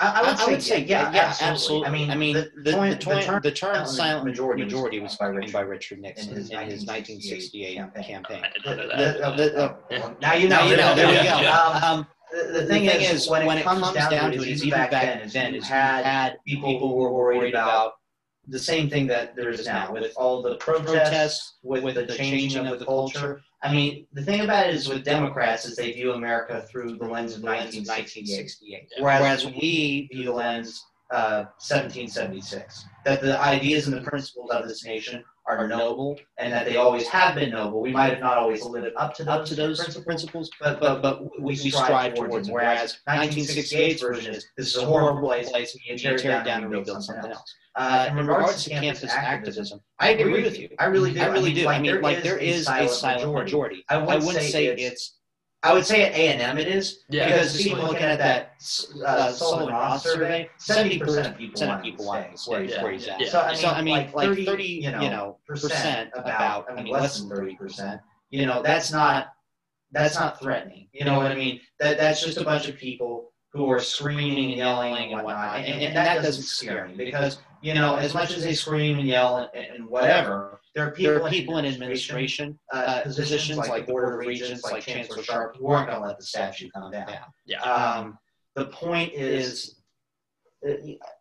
I, I, would, I say, would say, yeah, yeah, absolutely. absolutely. I mean, I mean, the, the, the, the, term, the term silent majority, majority was by Richard, by Richard Nixon in his, in his 1968 campaign. campaign. now you know. Now you know. There we go. Um, the, thing, thing is, when, when it comes, comes down, down to it, is even back then, then is had, had people who were worried about the same thing that there is now, with all the protests, with, with the changing of the culture. I mean, the thing about it is with Democrats is they view America through the lens of 1968, whereas we view the lens uh, 1776. That the ideas and the principles of this nation are noble, and that they always have been noble. We might have not always lived up to those, up to those principles, principles but, but, but we, we strive towards them. Whereas 1968's version is this is a horrible place, place and you tear it down, down and rebuild something else. Uh, in regards to campus activism, I agree with you. I really do. I really do. I mean, like there is a silent majority. I wouldn't say it's I would say at A and M it is yeah. because people looking at that uh, uh Sullivan Ross survey, seventy percent of people want people want to stay yeah. where he's at. Yeah. So, I mean, so, I mean like, 30, 30 you know, you know percent about, I mean, less than thirty percent. You know, that's not that's not threatening. You know what I mean? That that's just a bunch of people who are screaming and yelling and whatnot, and, and, and that doesn't scare me because you know, as much as they scream and yell and, and whatever, there are people, there are people in administration, uh, uh, positions like, like Board of Regents, like Chancellor Sharp, who aren't going to let the statute come down. Yeah. Um, the point is, uh,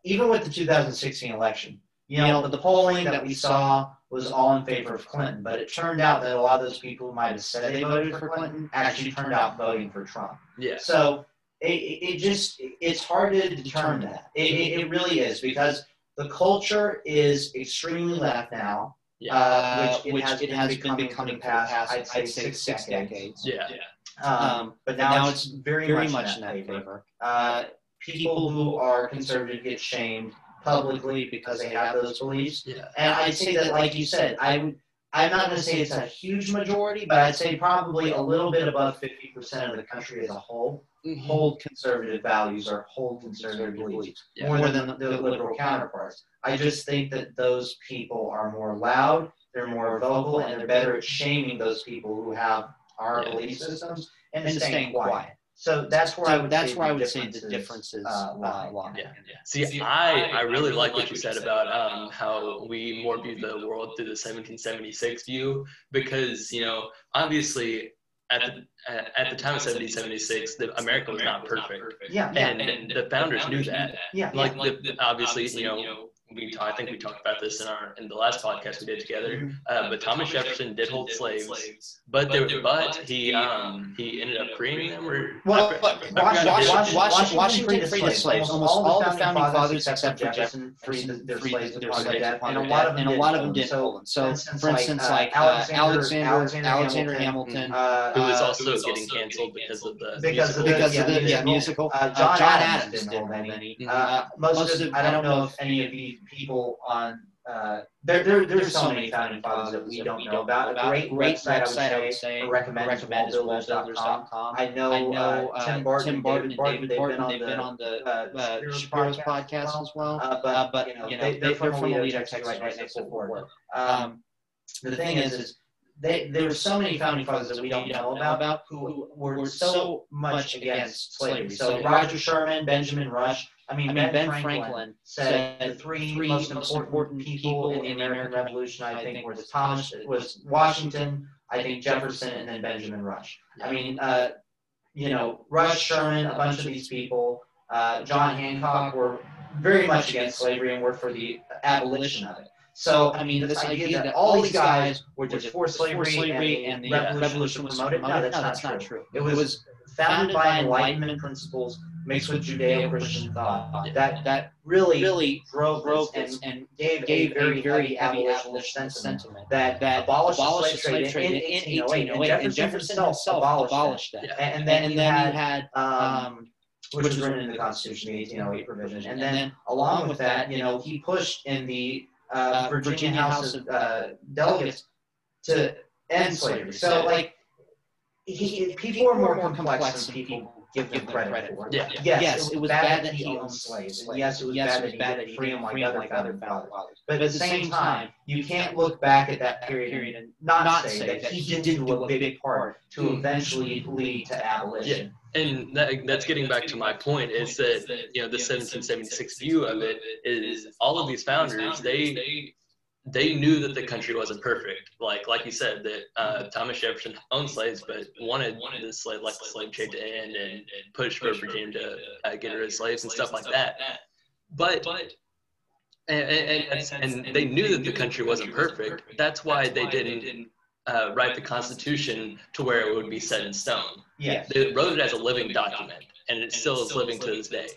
even with the 2016 election, you know, the polling that we saw was all in favor of Clinton. But it turned out that a lot of those people who might have said they voted for Clinton actually turned out voting for Trump. Yeah. So it, it just it's hard to determine that. It, it really is because the culture is extremely left now. Yeah. Uh, which it which has, it been, has becoming been becoming past, past I'd, say, six, six decades. decades. Yeah. yeah. Um, but now, now it's, very, very much, much in that favor. favor. Uh, people who are conservative get shamed publicly because they have those beliefs. Yeah. And I'd say that, like you said, I would. I'm not going to say it's a huge majority, but I'd say probably a little bit above 50% of the country as a whole mm-hmm. hold conservative values or hold conservative beliefs yeah. more than the, the liberal counterparts. I just think that those people are more loud, they're more vocal, and they're better at shaming those people who have our yeah. belief systems and, and staying, quiet. quiet. So that's where so I would that's where I would say the differences uh, lie. lie. Yeah. yeah. See, See I, I really like what you said about um, how we more view the world through the 1776 view because you know obviously at the, at the time of 1776, the America was not perfect. Yeah, and, and the founders knew that. Yeah, like the, obviously, you know, we I think we talked about this in our in the last podcast we did together. Mm-hmm. Uh, but Thomas Jefferson did hold slaves, but there, but he um, um he ended up freeing them. Or well, but Washington, Washington freed slaves. Almost all the founding fathers except for Jefferson freed their slaves upon their death, and a lot of them and a lot of them did hold them. So, for instance, like uh, uh, Alexander Alexander Hamilton, uh, who was also getting canceled because of the because of the musical. John Adams didn't hold any. Most of I don't know if any of the people on uh, there, there, there's so many founding fathers that we don't know about. A great, great website, website I would say, or recommend, recommend is wallbuilders.com. I know, I know uh, Tim Barton, Tim Barton, and David Barton, they've been on the uh, Shapiro's podcast as well. Uh, but, but, you know, they, they're from Aledo, Texas, right next to Fort Worth. Um, the thing is, is they, there were so many founding fathers that we don't know about who were so much against slavery. So Roger Sherman, Benjamin Rush, I mean, I mean, Ben, Franklin, Franklin, said the three, three most important people in the American Revolution, I think, was Thomas, was Washington, I think Jefferson, and then Benjamin Rush. I mean, uh, you know, Rush, Sherman, a bunch of these people, uh, John Hancock were very much against slavery and were for the abolition of it. So, I mean, this idea that all these guys were just for slavery and the revolution was promoted, no, that's not true. It was founded by Enlightenment principles mixed with Judeo-Christian thought that that really really drove, drove and, and gave, gave a very very abolitionist sentiment, sentiment that that abolished, abolished the slave trade in, in 1808, and Jefferson, himself abolished, abolished that. that. And, then, and then you had, um, um, which was written in the Constitution, the 1808 provision, and then along with that, you know, he pushed in the uh, uh Virginia, Virginia House of uh, Delegates to end slavery. So like. He, people are more complex than people give them credit, credit for. Yeah. Yes, yes, it was bad, that he owned slaves. And yes, it was yes, bad, it was that, he freed them like other founding fathers. But at the same time, you can't look back at that period and not, not say that he did do a big part to eventually lead to abolition. Yeah. And that, that's getting back to my point is that, you know, the 1776 view of it is all of these founders, they they knew that the country wasn't perfect. Like like you said, that uh, Thomas Jefferson owned slaves, but wanted the slave like the slave trade to end and, and push for Virginia to uh, get rid of slaves and stuff like that. But and, and, and, and they knew that the country wasn't perfect. That's why they didn't uh, write the Constitution to where it would be set in stone. Yeah, they wrote it as a living document, and it still is living to this day.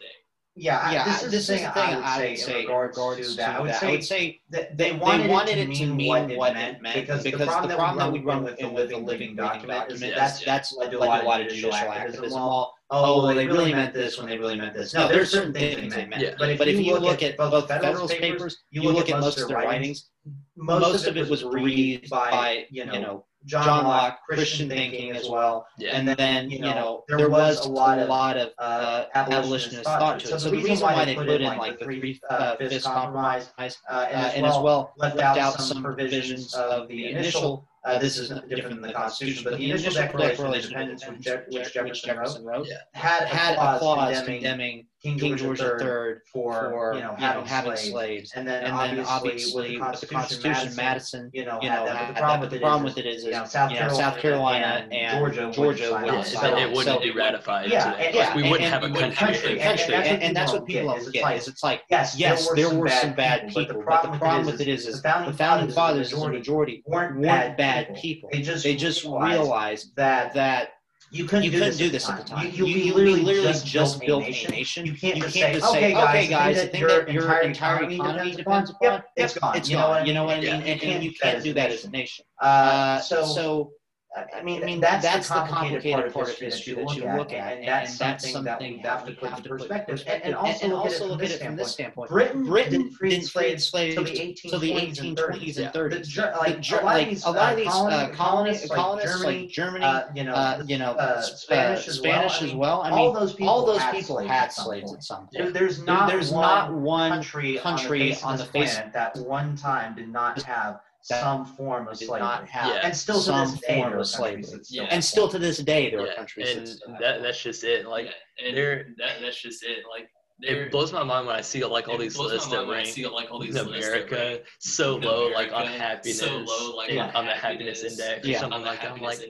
Yeah, yeah. This is this the thing, thing I would say, in regards, regards to, that. I would, say, I would say that they wanted, they wanted it, to mean what it, what it meant because, because the problem, the problem that we run with, with the living document, document is that's that's led to a lot of judicial activism. Well, oh, well, they really meant this when they really meant this. No, there's certain things they meant. But if, but if you, look at both Federalist papers, you look at most of their writings, most of it was read by you know John, John Locke, Christian thinking as well. Yeah. And then, you know, there, there was a lot of, lot of uh, uh abolitionist thought to it. So, so the reason why they put in like the three uh, fifths compromise uh, and, as well left out some provisions of the initial uh, this is different than the Constitution, but the initial Declaration of Independence, which, Jefferson, wrote, had, had a clause condemning King George, King George III, III for, for, you know, having, having slaves. slaves. and then and obviously, obviously with, the Constitution, Madison, you know, you know that, the problem, with, problem with it is, you know, South, you know, Carolina, South Carolina and, and Georgia, Georgia would, it wouldn't so, be ratified. Yeah, and, yeah, we wouldn't have a country. country. And, that's what people always get is it's like yes, there were some bad people, but the problem with it is is the founding fathers, the majority weren't bad people. They just realized that that you couldn't, you do, couldn't this do this at the time. You, you, you literally, literally, just, just built a nation. nation. You can't, you just, can't say, just say, okay, guys, okay, guys your, that your entire economy, economy depends, depends upon, yep, it's, it's gone. It's you gone. Know what I mean? You know what I mean? Yeah. And, and, and, you can't do that as a nation. Uh, uh so, so I, mean, I mean that's, that's the complicated, complicated part of history that you look at, and, that's, something that we have to put into perspective. And, also look at it from this standpoint. Britain, Britain didn't free slaves until the 1820s and 30s. like, a lot of these uh, uh, colonists, colonists like Germany, uh, you know, you know, Spanish as well. I mean, all those people had slaves at some point. There's not there's not one country on the face of that one time did not have some form of slavery, not have, yeah. and still some to this day, form of slavery, yeah. and still to this day there yeah. are countries. And that—that's just it. Like and there, that, that's just it. Like it blows my mind when I see like all these lists that rank see, like, all these America so low, America, like on happiness, so low, like yeah. on the happiness index, yeah. or something like that. I'm like,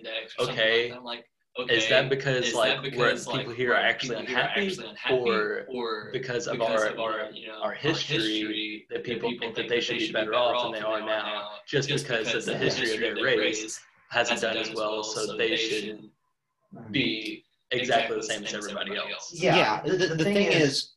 okay, like, okay, is that because is like that because, people here are actually, unhappy, are actually unhappy, or, or because, because of our, of our, you know, our history, history that people, think, think that they should be better off than they are now, now just, just, because, because of the history of their, their race hasn't, done, done as well, so they, they should be exactly, the same as everybody else. else. Yeah, yeah. The, the, thing, is,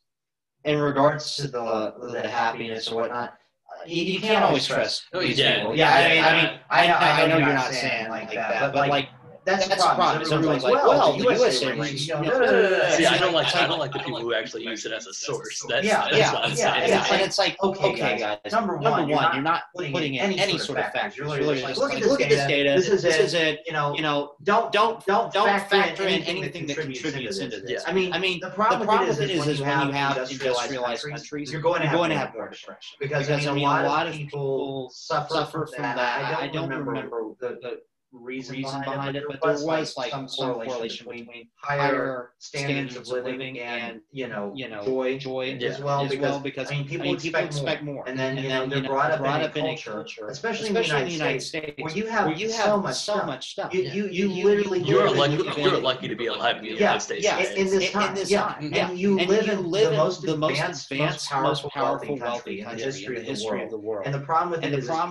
in regards to the the happiness or whatnot. Uh, you, you can't always trust oh, no, these people. Yeah, I mean, I, mean, I, know, you're not saying like that, but like that's, that's problem. Problem. Everyone's like, well, well the USA, USA range. You know, no, no, no, no, See, I don't like I don't like the people who actually use it as a source. That's, yeah, that's yeah, not yeah, yeah. And it's like, okay, okay guys, number one, you're not putting in any sort of factors. You're literally like, look at this data. This is this is it. You know, you know, don't don't don't don't factor in anything that contributes into this. I mean, I mean, the problem is is when you have industrialized countries, you're going to have more depression because a lot of people suffer from that. I don't remember the reason, reason behind, it, but there was like some correlation, correlation between, higher standards, of living and you know you know joy joy yeah. as well as because, well because I mean people, I mean, people expect, expect more. more. and then and you know they're know, brought, up, in up in culture, culture especially, especially, in the United, States, States, where you have where you have so much stuff. so much stuff. You you, you, you literally you are lucky you're lucky to be alive in the United States. Yeah. In this time. yeah. and you live in the most advanced most powerful wealthy country in the history of the world. and the problem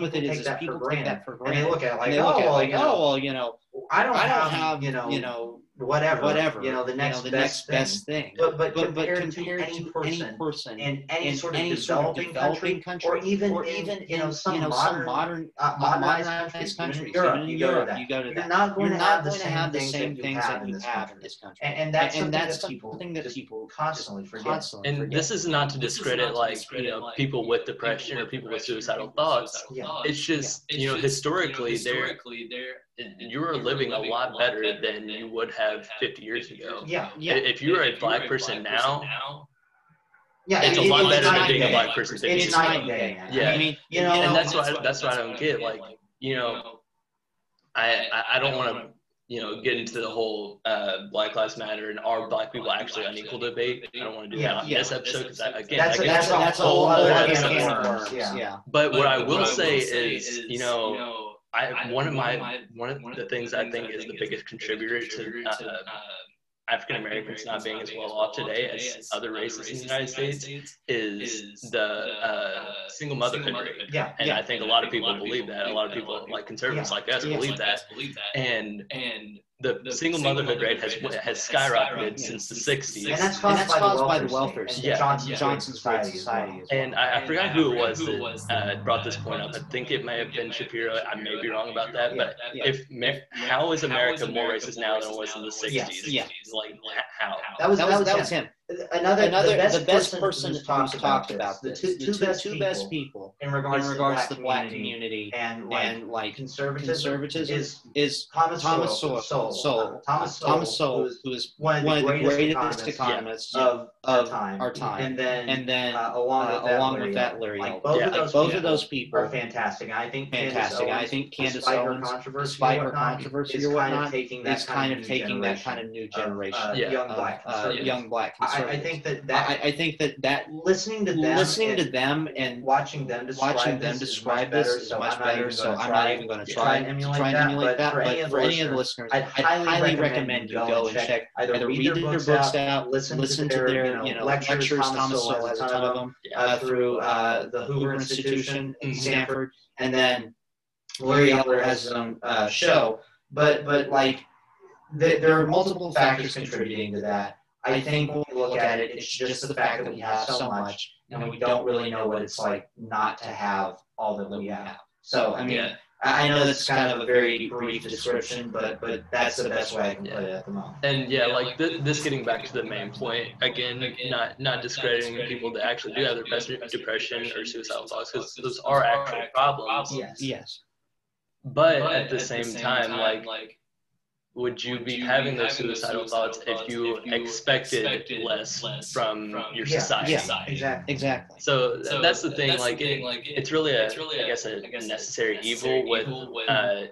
with it is people take that for granted and they look at it like oh oh well you know I don't, I don't have, have, you know you know whatever, whatever, you know, the next, you know, the best, next thing. best thing. But, but, but compared, but compared to, any, to person any person in any, in sort, of any sort of developing, country, country or even or in, even you know some you know, modern, some modern uh, modernized, modernized countries, countries, Europe, even in Europe, you go to that. You are not going, to, not have going to have the same things that you have in this country, and, and that's and, thing that people constantly forget. And this is not to discredit like you know people with depression or people with suicidal thoughts. It's just you know historically there you were living a lot better than you would have 50 years ago. Yeah, yeah. If you're a black person now, yeah, it's a lot better than being a black person. It's night and day. Yeah, I mean, you know, and that's why that's why I don't get like you know, I I don't want to you know get into the whole uh, Black Lives Matter and are black people actually unequal debate. I don't want to do that on this episode because again that's, a whole lot a whole other Yeah. But what I will say is you know I, I one, of my, my, one of the things, things I think is, is the biggest contributor, contributor to, to uh, African Americans not being as well off today as other races in the United States is the uh, uh, single motherhood rate. Yeah, and I think a lot of people believe that. A lot of people, like conservatives like us, believe that. And and the, the single, motherhood rate has has, skyrocketed since the 60s. And that's caused, and that's caused by, the welfare system. Yeah. Johnson, yeah. Society. society well. And I, I forgot and who it was who that was uh, brought uh, this point up. I think it may have been Shapiro. I may be wrong about that. Yeah. But yeah. if how is America more racist now than it was in the 60s? Yeah. Like, how? That was, that was, that was him another, another the best, the best person, person who's, talked, who's talked about, this, the two, the two, best, two people best people in regards, in regards to the black community, community and, like, and like conservatism, conservatism is, is Thomas, Thomas Sowell, Sowell, Sowell, Thomas Sowell, Thomas Sowell, uh, who is one of the, one of the greatest, greatest economists, of, of our, time. our time, and then and then uh, along, uh, with, that along Larry, with that Larry, like, both, yeah, of those both people of those people are fantastic. I think fantastic. I think Candace Owens, despite her controversy or whatnot, is kind of taking that kind of new uh, generation, young black, uh, young black I I, think that that I, I, think that that listening to them, listening to them and watching them describe watching them describe this is much better. So I'm not even going to try and try and emulate that. But for any of the listeners, I'd highly recommend you go and check either read their books out, listen to their you know lectures. Thomas Sowell has a ton of them uh, through uh, the Hoover Institution in Stanford, and then Larry Elder has his own uh, show. But but like there are multiple factors contributing to that. I think when we look at it, it's just the fact that we have so much, and we don't really know what it's like not to have all that we have. So I mean. Yeah. I know that's kind of a very brief description, but but that's the best way I can put it at the moment. And yeah, like th- this getting back to the main point again, not not discrediting people that actually do have depression, depression or suicidal thoughts because those are actual problems. Yes. Yes. But at the same time, like would you would be you having those suicidal thoughts if you, if you expected, expected less, less from, from your yeah, society? Yeah, exactly. Exactly. So, so that's the thing. That's like, the thing, it, like it's really a, it's really a I guess, a, I guess necessary, necessary evil with, with uh, uh,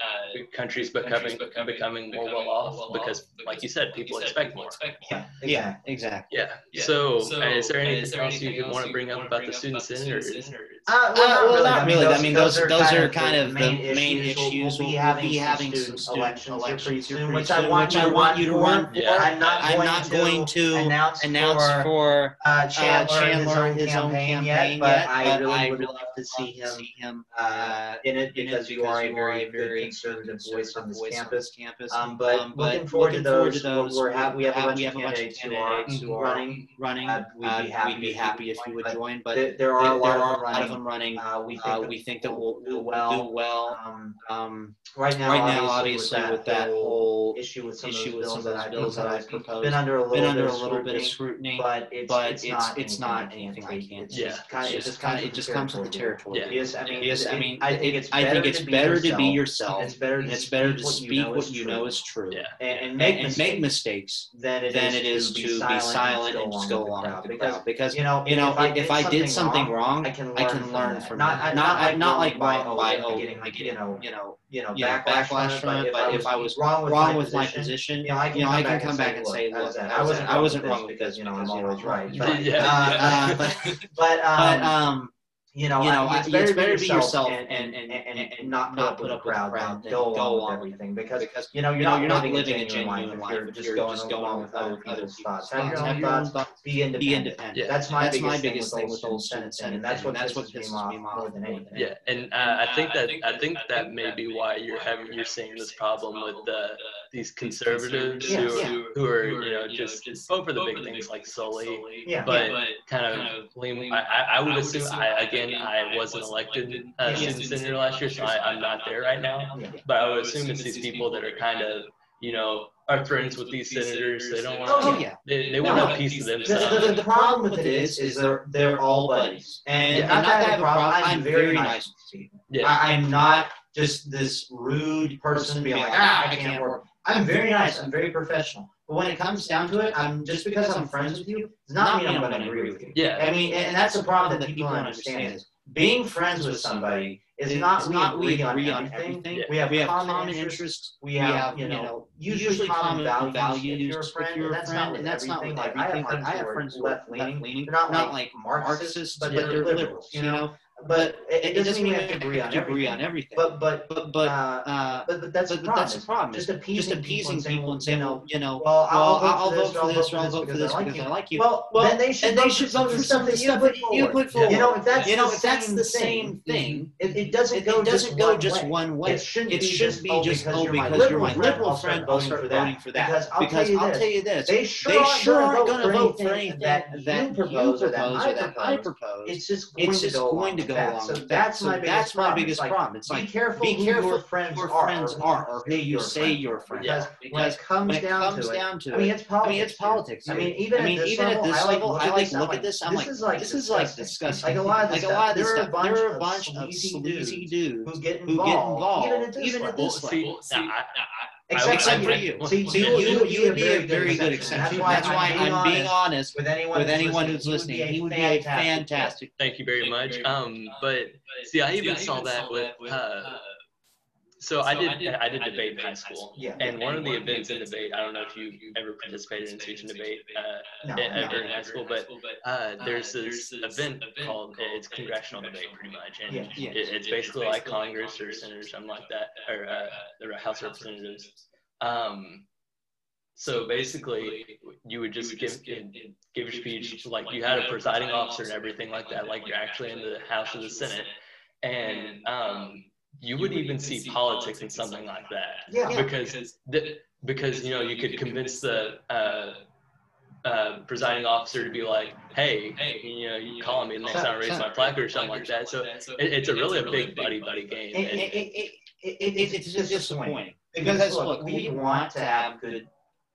countries becoming becoming, becoming more well off because, like you said, people expect more. Yeah. Yeah. Exactly. Yeah. So, so is there anything else you want to bring up about the student senators? Uh, well, uh, not really. I mean, those those are kind of the main issues. We'll be having some student elections here which I want, which I want you to run for. Yeah. I'm not, I'm going, not to going to announce, announce for, for uh, Chandler, uh, Chandler his, own campaign, yet, but, yet, I, really would love to see him, see him uh, in it because you are a very, very conservative voice on this campus. campus. Um, but, um, but looking forward to those. We're have, we have a bunch of candidates who are running. Running. Uh, we'd be happy if you would join. But there are a lot of them running. We think that we'll do well. Um, um, right now, obviously, with that whole whole issue with some issue of those bills, that, bills that I've proposed. Been under a little, been under a little bit of scrutiny, but it's, but it's, not, it's not anything I can't. Yeah, of, just kind of it just comes with the territory. Yeah. Yes, I mean, yes, I mean, I think it's I think it's better to be yourself. It's better. It's better to speak what you know is true. Yeah, and make mistakes than it is to be silent and just go along with the crowd. Because you know, you know, if I did something wrong, I can learn from that. Not not like by oh, getting like you know, you know you know, yeah, backlash, from it. But, if I was wrong with, wrong my, with my position, you know, I can, come, I can back and say, look, I wasn't, I wasn't wrong because you know I'm always right. But, but, but, um, you know, you know, it's better, it's better to be yourself and, and, and, and, and not not put up with the crowd, go along with everything because because you know you're not, you're not living a genuine life. You're just going just going with other people's thoughts. Have your own thoughts. Be independent. That's my biggest thing with old Senate, and that's what that's what pisses me off more than anything. Yeah, and uh, I think that I think that may be why you're having you're seeing this problem with the these conservatives who are, who are you know just vote for the big things like Sully, but kind of I I would assume I again again, I wasn't elected uh, student senator last year, so I, am not there right now. But I would assume it's these people that are kind of, you know, are friends with these senators. They don't want to. Oh, yeah. They, they want a piece of themselves. The, the, the, problem with it is, is they're they're all buddies, and yeah, not that I have a problem. I'm very nice with people. Yeah. I, I'm not just this rude person being like, ah, I can't work. I'm very nice. I'm very professional. But when it comes down to it, I'm just because I'm friends with you does not mean I'm going to agree with you. Yeah. I mean, and that's the problem that people don't understand is being friends with somebody is not we not we agree on everything. Yeah. We have we have common, common interests. We have you know usually common values. values if you're a friend, you're and that's not and that's not with everything. Like, I have friends who are left leaning. They're not like Marxists, but they're liberals. You know but it, it, doesn't mean we have to agree on everything. Agree on everything. But but but but, uh, uh, but, but that's but, the problem. That's the problem. Just appeasing, just appeasing people and saying, well, you know, well, I'll, well, vote for this, or I'll vote for this because I like you. Well, well, then they should they should vote for something you put you put forward. You know, if that's you know if that's the same thing, it doesn't go doesn't go just one way. It shouldn't be just oh because you're my liberal friend. I'll start voting for that because I'll tell you this: they sure aren't going to vote for anything that you propose or that I propose. It's just going to go go along so with that's that. My so that's my biggest problem. problem. It's be like careful be careful who your friends, your friends are, or who you say your friends. Because, because when it comes, when it down, comes to down to it, I mean, it's politics. I mean, it's politics. I mean, even I mean, even at this level, I like look at this. I'm like, this is like disgusting. Like a lot like a lot of this stuff. There are a bunch of sleazy dudes who get involved, even at this level. Except, except for you. See, see you, you, you would be a very good exception. That's why, That's why I'm, I'm being honest with anyone, with anyone who's listening. He would be a fantastic. Thank you very much. Um, but see, I even saw that with uh, so, so I did I did, I did I debate in high school. Yeah. And, one of the events in debate, I don't know if you ever participated in speech and debate uh, no, ever in high school, but uh, there's this event called it's congressional debate pretty much, and yeah. Yeah. It, it's basically like Congress or Senate or something like that, or uh, the House of Representatives. Um, so basically, you would just give give, give your speech like you had a presiding officer and everything like that, like you're actually in the House or the Senate, and um, you would even see politics in something like that. Yeah. Because the, because you know you could convince the uh, uh, presiding officer to be like, hey, you know, you call me the next time I raise my flag or something like that. So it, it's a really a big buddy buddy game. It, it, it, it, it, it's just disappointing because, because look, we want to have good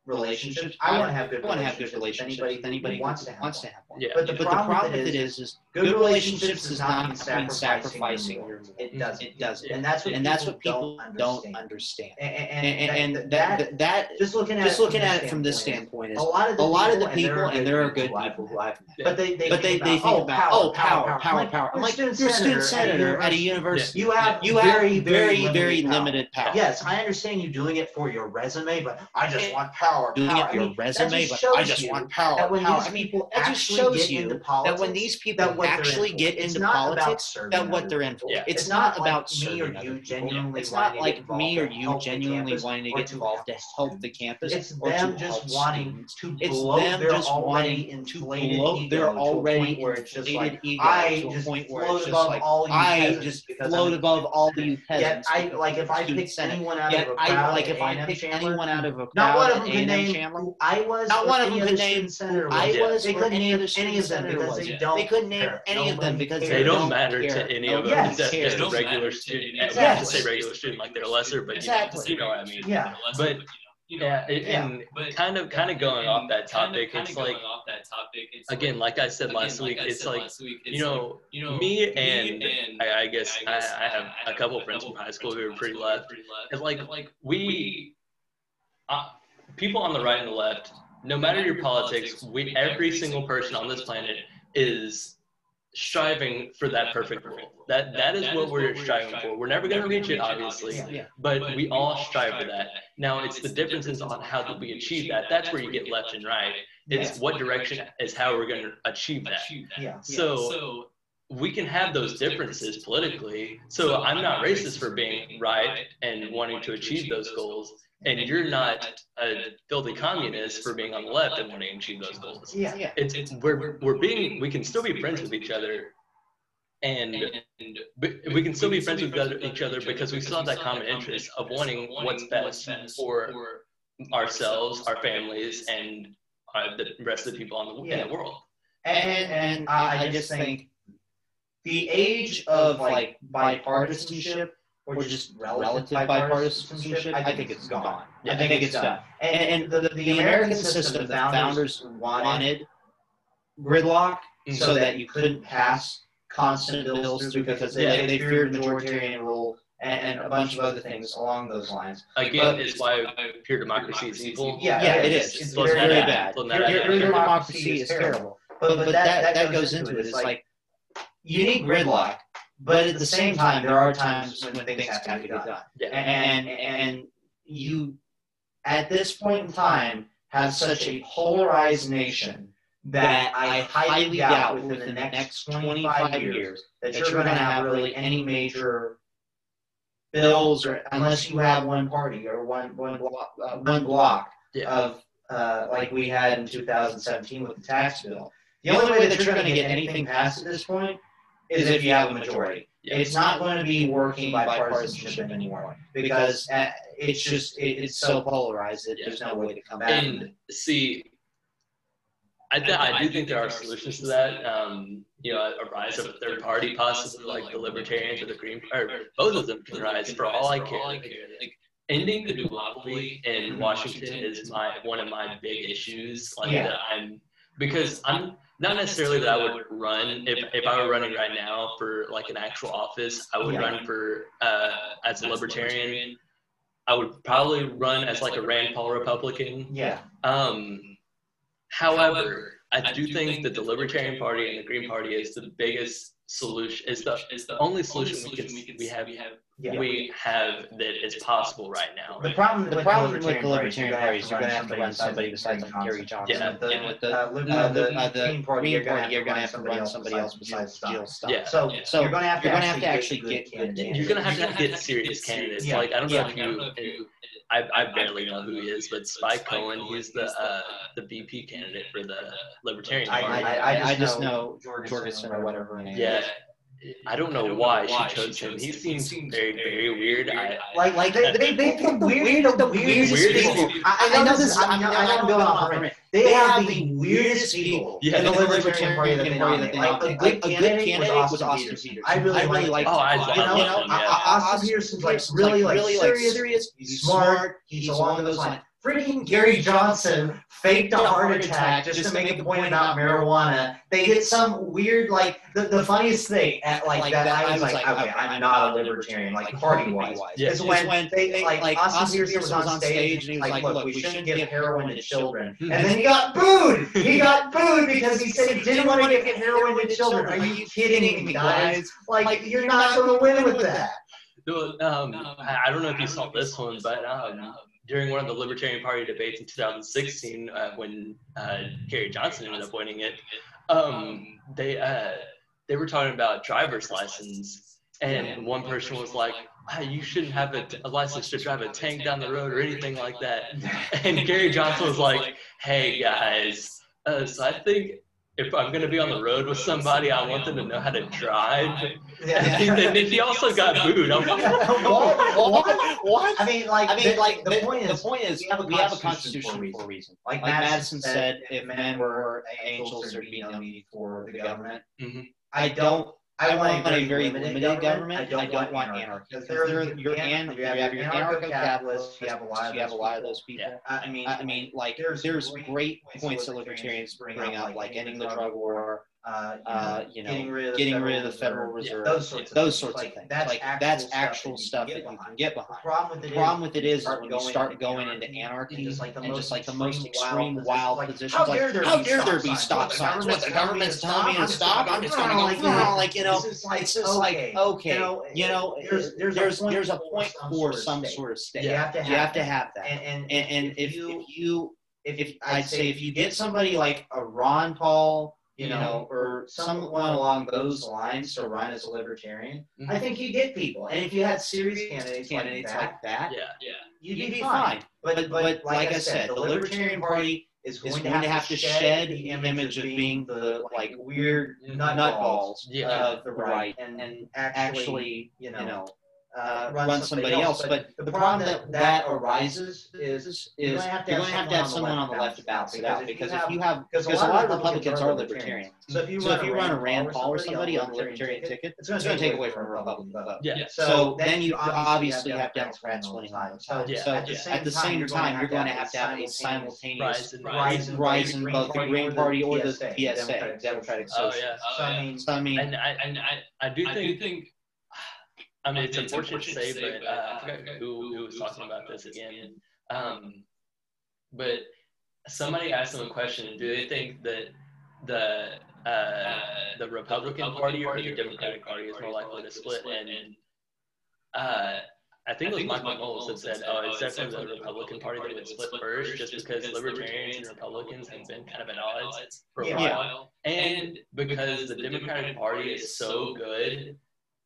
relationships. I want to have good. I want to have good relationships. Anybody, anybody wants to have wants to have one. Yeah. But the, but problem, the problem with it is, is good relationships does not mean sacrificing your. It doesn't. It doesn't. And that's what and that's what people don't understand. And, and, and that, that just looking at just looking at it from this standpoint is a lot of the a lot of the people and there are good people who I've met. But they but they they think oh, about oh power power power. I'm like you're a student senator at a university. You have you have very very very limited power. Yes, I understand you doing it for your resume, but I just want power power. Doing power. it your I resume, but I just want power. That when power. these people I mean, that just shows you politics, that when these people actually get into politics, that what they're in for. Yeah. It's, it's, not, not about me or you genuinely. It's not like me or you genuinely wanting to get involved to help the campus. It's them just wanting to blow their already inflated their already where it's just like I just float above all you <laughs> I just float above all you peasants. I like if I pick anyone out of a crowd, like if I pick anyone out of a crowd, not one of them name Chandler? I was. Not one of them could name I was. They couldn't name any of them because they don't. They couldn't name any of them because they don't matter to any of them. Just a regular student. Exactly. To say regular student like they're lesser, but you know what I mean. Yeah. But you know, yeah, it, yeah, and but kind of kind of going off that topic, it's like off that topic, it's again, like I said last week, it's like you know, you know, me and, and I, I, guess I, guess I, I have a couple friends from high school who are pretty left. And like like we, uh, people on the right and the left, no matter your politics, we every single person on this planet is striving for that perfect rule. That that is what we're striving for. We're never going to reach it, obviously, but we all strive for that. Now, it's the differences on how do we achieve that. That's where you get left and right. It's what direction is how we're going to achieve that. So we can have those differences politically. So I'm not racist for being right and wanting to achieve those goals and you're not a filthy communist for being on the left and wanting to achieve those goals. Yeah, yeah. It's, it's we're we're being we can still be friends with each other, and we can still be friends with each other because we still have that common interest of wanting what's best for ourselves, our families, and uh, the rest of the people on the, in the world. And and I just think the age of like bipartisanship or just relative bipartisanship, I think it's gone. Yeah, I think it's done. And, and the, the, the American system, the founders wanted gridlock mm-hmm. so that you couldn't pass constant bills through because they, they feared majoritarian rule and, and, a bunch of other things along those lines. Again, but, it's why pure democracy is evil. Yeah, yeah, it is. It's very, very bad. Pure, pure democracy is terrible. But, but that, that goes into it. It's like you need gridlock but at the same time, there are times when things have to be done. Yeah. And and you, at this point in time, have such a polarized nation that I highly doubt within the next 25 years that you're going to have really any major bills, or unless you have one party or one one block, uh, one block yeah. of uh, like we had in 2017 with the tax bill. The only way that you're going to get anything passed at this point is if you have a majority. It's not going to be working by partisanship anymore because uh, it's just it, it's so polarized that there's no way to come back. And see, I, th- I do think there are solutions to that. Um, you know, a rise of a third party, possibly like the Libertarians or the Green, or both of them can rise. For all I care, like, ending the duopoly in Washington is my one of my big issues. Like yeah. that I'm because I'm not necessarily that I would run if, if I were running right now for like an actual office. I would yeah. run for uh, as a libertarian. I would probably run as like a Rand Paul Republican. Yeah. Um, however, I do think that the Libertarian Party and the Green Party is the biggest solution is the is the only solution, only solution we, can, we, have, we have yeah. we have that is possible right now. The problem, the problem with the Libertarian Party is you're going to have to run somebody besides like Gary Johnson. Yeah, the, and with the uh, uh, the, uh, the Green Party, you're going to have to run somebody else besides Jill Stein. Yeah. So, so you're going to have to actually get good. You're going to have to get serious candidates. Like I don't know if you. I, I barely know who he is, but Spike Cohen, he's the uh, the VP candidate for the Libertarian Party. I, I, I just know Jorgensen or whatever her name yeah. I don't know, I don't why, know why, she chose, she chose him. He seems, seems very, very weird. I, like, like they, they, they pick the weirdest, the weirdest, weirdest people. people. I, I, know this. I, I, I, I know off on They, they have the weirdest people yeah, in the Libertarian Party that they nominate. Like, a good a good candidate was Austin Peters. I really like. Oh, I love him. Austin Peters is like really, like serious. He's smart. He's along those lines freaking Gary Johnson faked a heart attack just to make a point about marijuana. They get some weird, like, the, the funniest thing at like, like that, that, I was like, like okay, I'm not a libertarian, like party wise. Yeah. Is when, when they, like, like Austin Petersen was on stage and he was like, look, we shouldn't give heroin to children. And then he got booed. He <laughs> got booed because he said he didn't want to give heroin to children. Are you kidding me, guys? Like, you're not going to win with that. Um, I don't know if you saw this one, but um, during one of the Libertarian Party debates in 2016, uh, when uh, Gary Johnson ended up winning it, um, they uh, they were talking about driver's license, and one person was like, ah, "You shouldn't have a, a license to drive a tank down the road or anything like that," <laughs> and Gary Johnson was like, "Hey guys." Uh, so I think if I'm going to be on the road with somebody, I want them to know how to drive. Yeah. and then he also got booed. I'm like, <laughs> what? what? what? I mean, like, I mean, the, like the, the, point is, the point is, we have a, we have a constitution for a reason. For a reason. Like, like Madison said, if men were angels, there'd be no need for the government. Mm-hmm. I don't I, want, a very limited, limited government. I don't, I don't want anarchy. Because you're, you're, an, you have your anarcho-capitalists. You have a lot of, you have a lot of those people. Yeah. I mean, I mean, like there's, there's great points that libertarians bring up, like ending the drug war, uh, uh, you know, getting rid of the, getting rid of the Federal Reserve, yeah, those sorts of those things. sorts of things. That's like actual that's actual stuff that you can get behind. The problem with it, problem with it is, is when you start going into anarchy and just like the, most, like the most extreme wild positions, how dare there, like, how there be stop signs? What the government's telling me to stop? I'm just going to go like, like you know, it's just like okay, you know, there's there's there's a point for some sort of state. You have to have that, and and if you if I'd say if you get somebody like a Ron Paul you know, or someone along those lines to run as a libertarian, mm-hmm. I think you get people. And if you had serious candidates, candidates like that, yeah, yeah, you'd, you'd be fine. But, but, but like, like I said, the Libertarian Party is going, is going to have to shed the image of being the like weird nutballs yeah. of the right and, and actually, you know, uh, run, run somebody, somebody else. But the, the problem that that arises is is you're going to have to have, have, to have someone on the left to balance it out. Because if you have because a lot of Republicans are libertarian. So if you so if you run a Rand Paul or somebody on the libertarian ticket, it's going to take away from a Republican vote. Yeah. So then you obviously have Democrats winning Iowa. So at the same time, you're going to have to have a simultaneous rise in both the Green Party or the DSA, Democratic Socialists. Oh yeah. So I mean, and I I do think I mean, it's, it's unfortunate, to say, but uh, I forgot who, who was talking about this again. Um, but somebody asked them a question: Do they think that the uh, the Republican Party or the Democratic Party is more likely to split? And uh, I think it was Michael Knowles that said, "Oh, it's definitely the Republican Party that would split first, just because Libertarians and Republicans have been kind of at odds for a while, and because the Democratic Party is so good."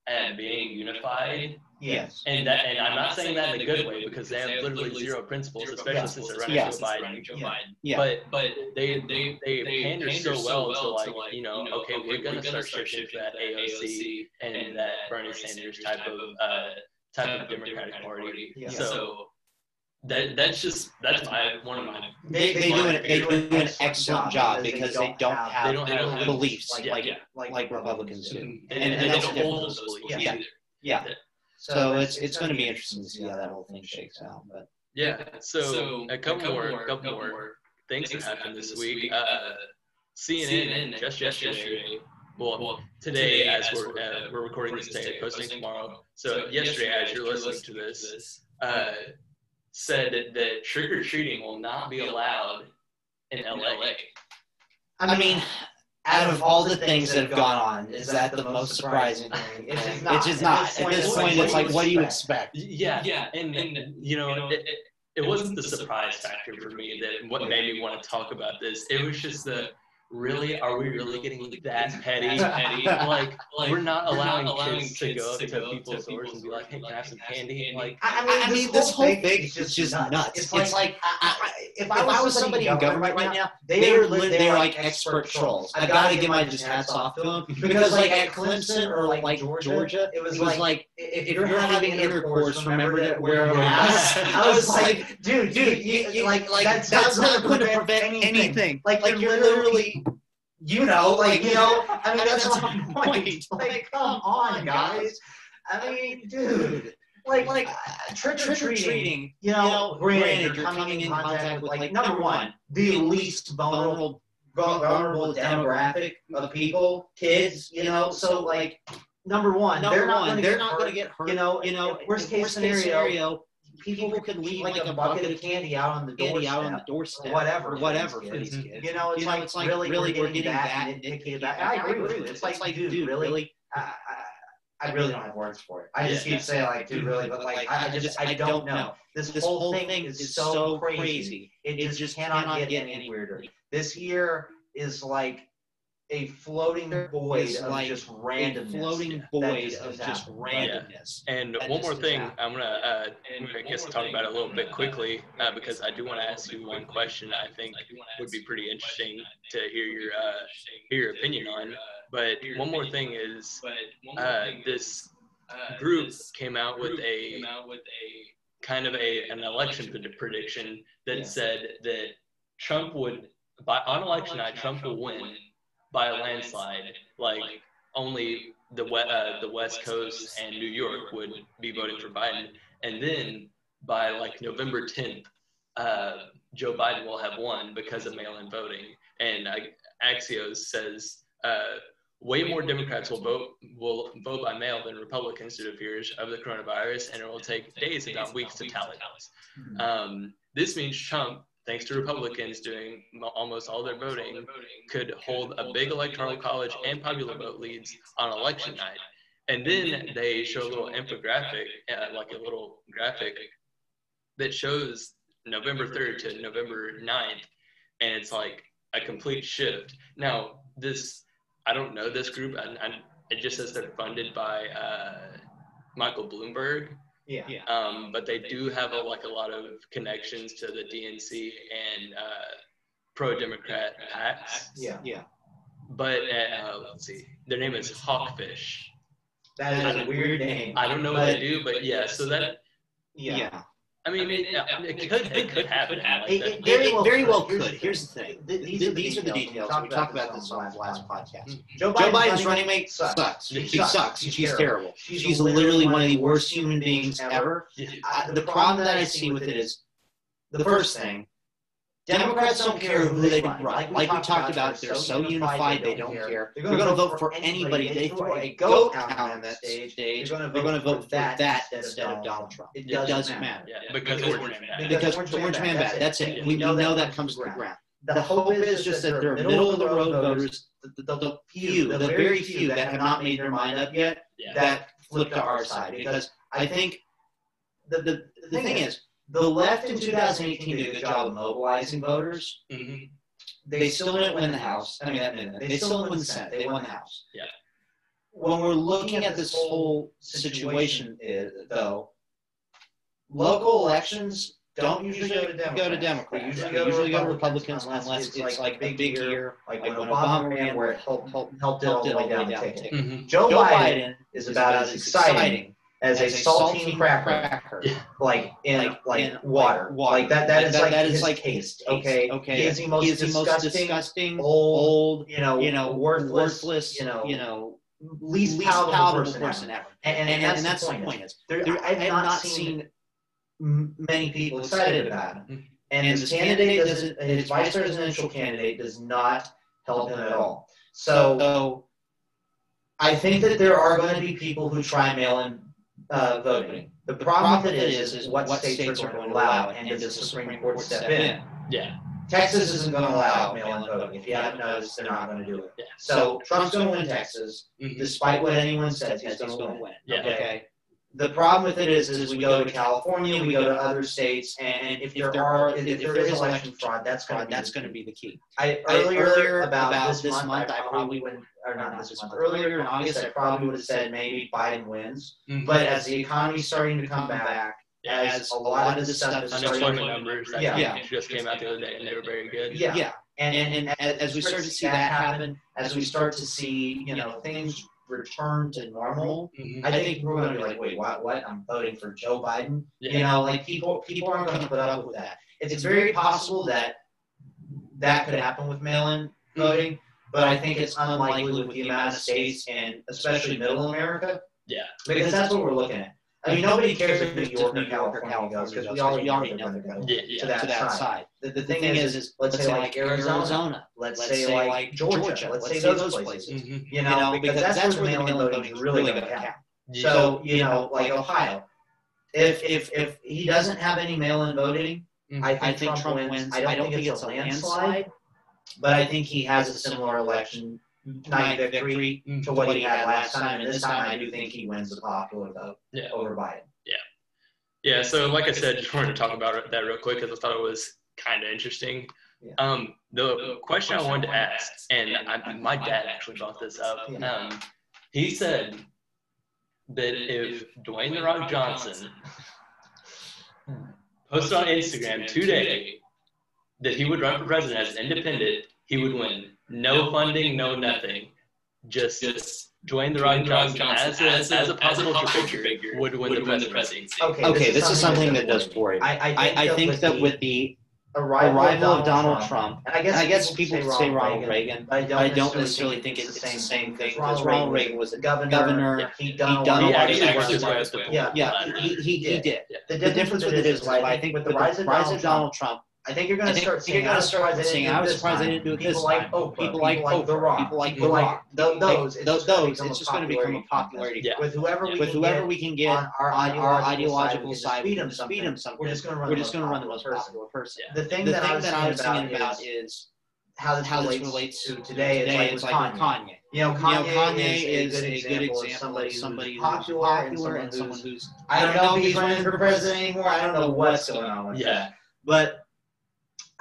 And being unified. Yes. And that, and I'm not saying that in a good way because they have literally zero principles, especially since they're running Joe Biden. Yeah. yeah. But but they they they pander so well to like you know okay we're gonna start shifting to that AOC and that Bernie Sanders type of uh type of Democratic Party. So that that's just that's my one of my. They, they do an they do an excellent job because they don't have they don't have beliefs like like, like, like Republicans do, and, and, and, they don't hold those beliefs yeah. either. Yeah. So it's it's going to be interesting to see how that whole thing shakes out, but. Yeah. So, a couple more, a couple more things that happened this week. Uh, CNN, just yesterday. Well, today, as we're uh, we're recording this today, posting tomorrow. So yesterday, as you're listening to this, uh, said that trick or treating will not be allowed in LA. I mean, out of all the things that have gone on, is that the most surprising thing? <laughs> It's just not. It's just not. At this point, it's like, what do you expect? Yeah, yeah, and, and you know, it, it, it wasn't the surprise factor for me that what made me want to talk about this. It was just the really are we really getting that petty? petty? <laughs> like, like we're not allowing, not allowing kids, kids, to go up to, to people's doors and be like, "Hey, can I have some candy?" Like, I mean, I mean, this whole thing is just, just nuts. nuts. It's, it's like, I, I, if, I was, was somebody in government right now, they are they're like expert trolls. I gotta give my just hats off to them because like at Clemson or like Georgia, it was like if you're having intercourse, remember to wear a mask. I was like, dude, dude, like like that's not going to prevent anything. Like like you're literally you know, like you know, I mean that's my point. Like, come on, guys. I mean, dude. Like, like uh, trick or treating, you know, granted, you're coming in contact with, like, number one, the least vulnerable, vulnerable demographic of people, kids, you know, so, like, number one, number they're not one, they're not going to get hurt. You know, you know, worst case scenario, people, people could leave like, like a bucket of candy out on the doorstep, out on the doorstep, whatever, whatever for these kids. You know, it's, you know, like, it's like really, really we're getting that nitpicky about. I agree with you. It's like, like dude, dude, really. I, I, I really don't have words for it. I just keep saying like, dude, really, but like, I, just, I don't know. This, this whole thing is so crazy. It just cannot get any weirder. This year is like a floating void of like just randomness. floating void of just randomness. Yeah. And that one more thing, happen. I'm gonna, uh, I guess, talk about it a little bit quickly uh, because I do want to ask you one question. I think would be pretty interesting to hear your uh, hear your opinion on. But one more thing is, uh, this group came out with a kind of a an election prediction that said that Trump would, by on election night, Trump will win by a landslide. Like only the uh, the West Coast and New York would be voting for Biden, and then by like November 10th, uh, Joe Biden will have won because of mail-in voting. And uh, Axios says uh, way more Democrats will vote will vote by mail than Republicans due to fears of the coronavirus, and it will take days, if not weeks, to tally those. Um, this means Trump thanks to Republicans doing almost all their voting, could hold a big electoral college and popular vote leads on election night. And then they show a little infographic, uh, like a little graphic that shows November 3rd to November 9th. And it's like a complete shift. Now, this, I don't know this group. I, I, it just says they're funded by uh, Michael Bloomberg. Yeah. yeah. Um, but they do have a, like a lot of connections to the DNC and uh, pro-Democrat PACs. Yeah. Yeah. But uh, let's see, their name is Hawkfish. That is a weird name. I don't know what they do, but yeah. So that. Yeah. yeah. I mean, I mean it, it, could, it could happen. Like it, it very, well, very well could. Here's the thing. These, these, these are the details. We talked about this on the last podcast. Mm-hmm. Joe, Joe Biden's running mate sucks. She, she sucks. She's, She's terrible. She's, She's literally one of the worst human beings ever. Uh, the problem that I see with it is the first thing Democrats don't care who they run. Like, like we talked about, they're so unified, they don't care. They're going to vote for anybody. They throw a goat out on that stage. They're going to vote for that instead of Donald Trump. It doesn't matter. Because Orange Man bad. Because Orange Man bad. That's it. We know that comes to the ground. The hope is just that they're middle of the road voters, the, the, the few, the very few that have not made their mind up yet, that flip to our side. Because I think the, the, the thing is, the left in 2018 did a good job of mobilizing voters. Mm-hmm. They still didn't win the House. I mean. They still didn't win the Senate. They won the House. Yeah. When we're looking at this whole situation, though, local elections don't usually go to Democrats. Go to Democrats. They usually, go, usually go to Republicans unless it's, it's like, a big year, like, like when Obama ran, where it helped, helped, helped it all the way down the ticket. Mm-hmm. Joe, Joe Biden is about as exciting as, as a, saltine, saltine cracker, cracker <laughs> like in like, like in, water. Like, water. Like that that is that, like that is like taste. Okay. Okay. He is the most, is disgusting, most disgusting, old, you know, you know, worthless, worthless, you know, you know, least, least palatable, palatable person, person ever. And, and, and, and that's, the point. Is, there, there, I have not seen many people excited about him. Mm-hmm. And his candidate doesn't, his vice presidential candidate does not help him at all. So I think that there are going to be people who try mail-in uh, voting. The problem with it is, is what, what states, are going to allow, and does the Supreme Court step in? Yeah. Texas isn't going to allow mail-in voting. If you haven't noticed, they're not going to do it. Yeah. So Trump's going to win Texas, mm-hmm. despite what anyone says. He's going to win. win. Yeah. Okay. The problem with it is, is we go to California, we go to other states, and if, if there are, if, if there is election fraud, that's going to that's going to be the key. I earlier, earlier about, about this, month, month, I probably wouldn't, or not this month. Earlier in August, I probably would have said maybe Biden wins. Mm-hmm. But as the economy's starting to come back, as a lot of the stuff is unemployment numbers, yeah, yeah, just came out the other day, and they were very good. Yeah, yeah. And, and, and as we start to see that happen, as we start to see, you know, things return to normal, mm-hmm. I think we're going to be like, wait, what? What? I'm voting for Joe Biden. Yeah. You know, like people people aren't going to put up with that. It's, it's very possible that that could happen with mail-in mm-hmm. voting, but I think it's unlikely with the amount of states and especially Middle America. Yeah, because that's what we're looking at. I mean, nobody cares if New York or California goes because we already, already know they're going to to that, to that side. The, the, thing, thing is, is, let's, say like Arizona, Arizona let's, let's say, like Georgia, Georgia let's, let's say those places. places. Mm-hmm. You, know, you know, because, because that's, where the mail-in voting is really going to count. Yeah. So you know, like Ohio, if if if he doesn't have any mail-in voting, mm-hmm. I, think I think Trump, wins. wins. I don't think it's a landslide, but I think he has a similar election night victory to what he had last time. And this time, I do think he wins the popular vote yeah. over Biden. Yeah. Yeah. So, like I said, just wanted to talk about that real quick because I thought it was kind of interesting. Yeah. Um, the question I wanted to ask, and I, my dad actually brought this up. Um, he said that if Dwayne the Rock Johnson <laughs> posted on Instagram today that he would run for president as an independent, he would win no funding, no nothing. Just, just Dwayne the Rock Johnson, Johnson as, a, as a possible figure, figure would win, would the, presidency. Okay, okay this, is something that does worry me. I, I, I think that with the arrival, arrival of Donald Trump, Trump and I guess, I guess people, people say Ronald Reagan, Reagan but I don't, I don't necessarily think it's, the same thing because Ronald Reagan was a governor. governor yeah. He done, done he actually worked his way up the Yeah, yeah, he, he, he did. The difference with it is, I think with the rise of Donald Trump I think you're going to start seeing. You're going to start seeing. I was surprised they didn't do it this like time. Oprah, people, like Oprah, The Rock. People like The Rock. Those. Those. It's, those, it's just going to become a popularity. Yeah. With whoever we with whoever we can get on our, ideological side, speed them Speed them something. We're just going to run. We're just going to run the most popular person. The thing that I was thinking about is how this, how relates, relates to today. today it's like, it's like Kanye. Kanye. You know, Kanye, you know, Kanye is, is, a good example, of somebody, somebody who's popular, popular and someone who's. I don't know if he's running for president anymore. I don't know what's going on with that. But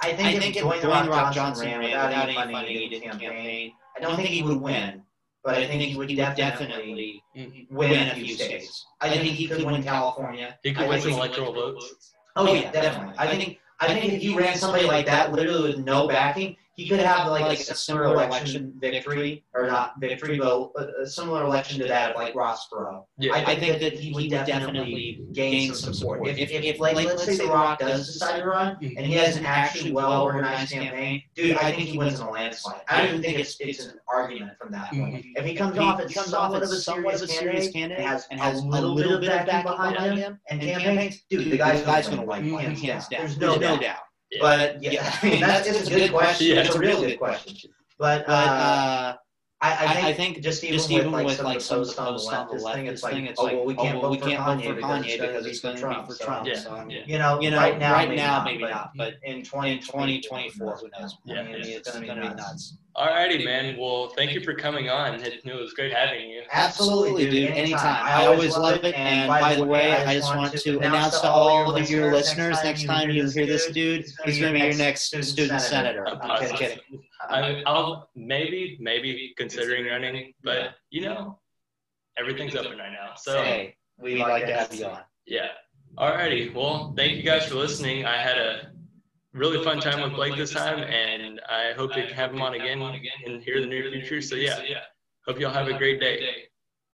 I think, I think if Dwayne, Dwayne Rock Johnson, ran without, without any funding, funding he campaign, campaign, I don't think he would win. But I think he would definitely win a few states. I think he could win California. He could win some electoral votes. Oh yeah, definitely. I think I think if you ran somebody like that, literally with no backing, he could have like, like a similar election victory, or not victory, but a similar election to that of like Ross Perot. Yeah. I, I think that he would definitely gain some support. If, if, if like, let's say The Rock does decide to run, and he has an actually well organized campaign, dude, I think he wins in a landslide. I don't even think it's it's an argument from that point. Mm-hmm. If he comes off as somewhat of a serious candidate, has and has a little bit of backing behind him and campaigns, dude, the guy's going to win hands down. There's no doubt. But yeah, <laughs> I mean, that's, it's a good question. Yeah. It's a real good question. But, uh, uh, I, I, think I think just even, just with, even like, with some like some posts on the left, thing, it's like, it's oh, well, we can't, oh, well, we can't vote for Kanye because it's going to be for Trump. Yeah. So, yeah. you know, you know, right now, right maybe now, maybe not, but in 2024, who knows? Yeah, it's going to be nuts. Alrighty, man. Well, thank you for coming on. It, it was great having you. Absolutely, dude. Anytime. I always love it. And by the way, I just want to announce to all of your listeners next time you hear this dude, he's going to be your next student senator. I'm kidding. I, I'll maybe, maybe considering running, but you know, everything's open right now. So hey, we'd like to have you on. Yeah. All righty. Well, thank you guys for listening. I had a really fun time with Blake this time, and I hope to have him on again in here in the near future. So yeah, hope y'all have a great day.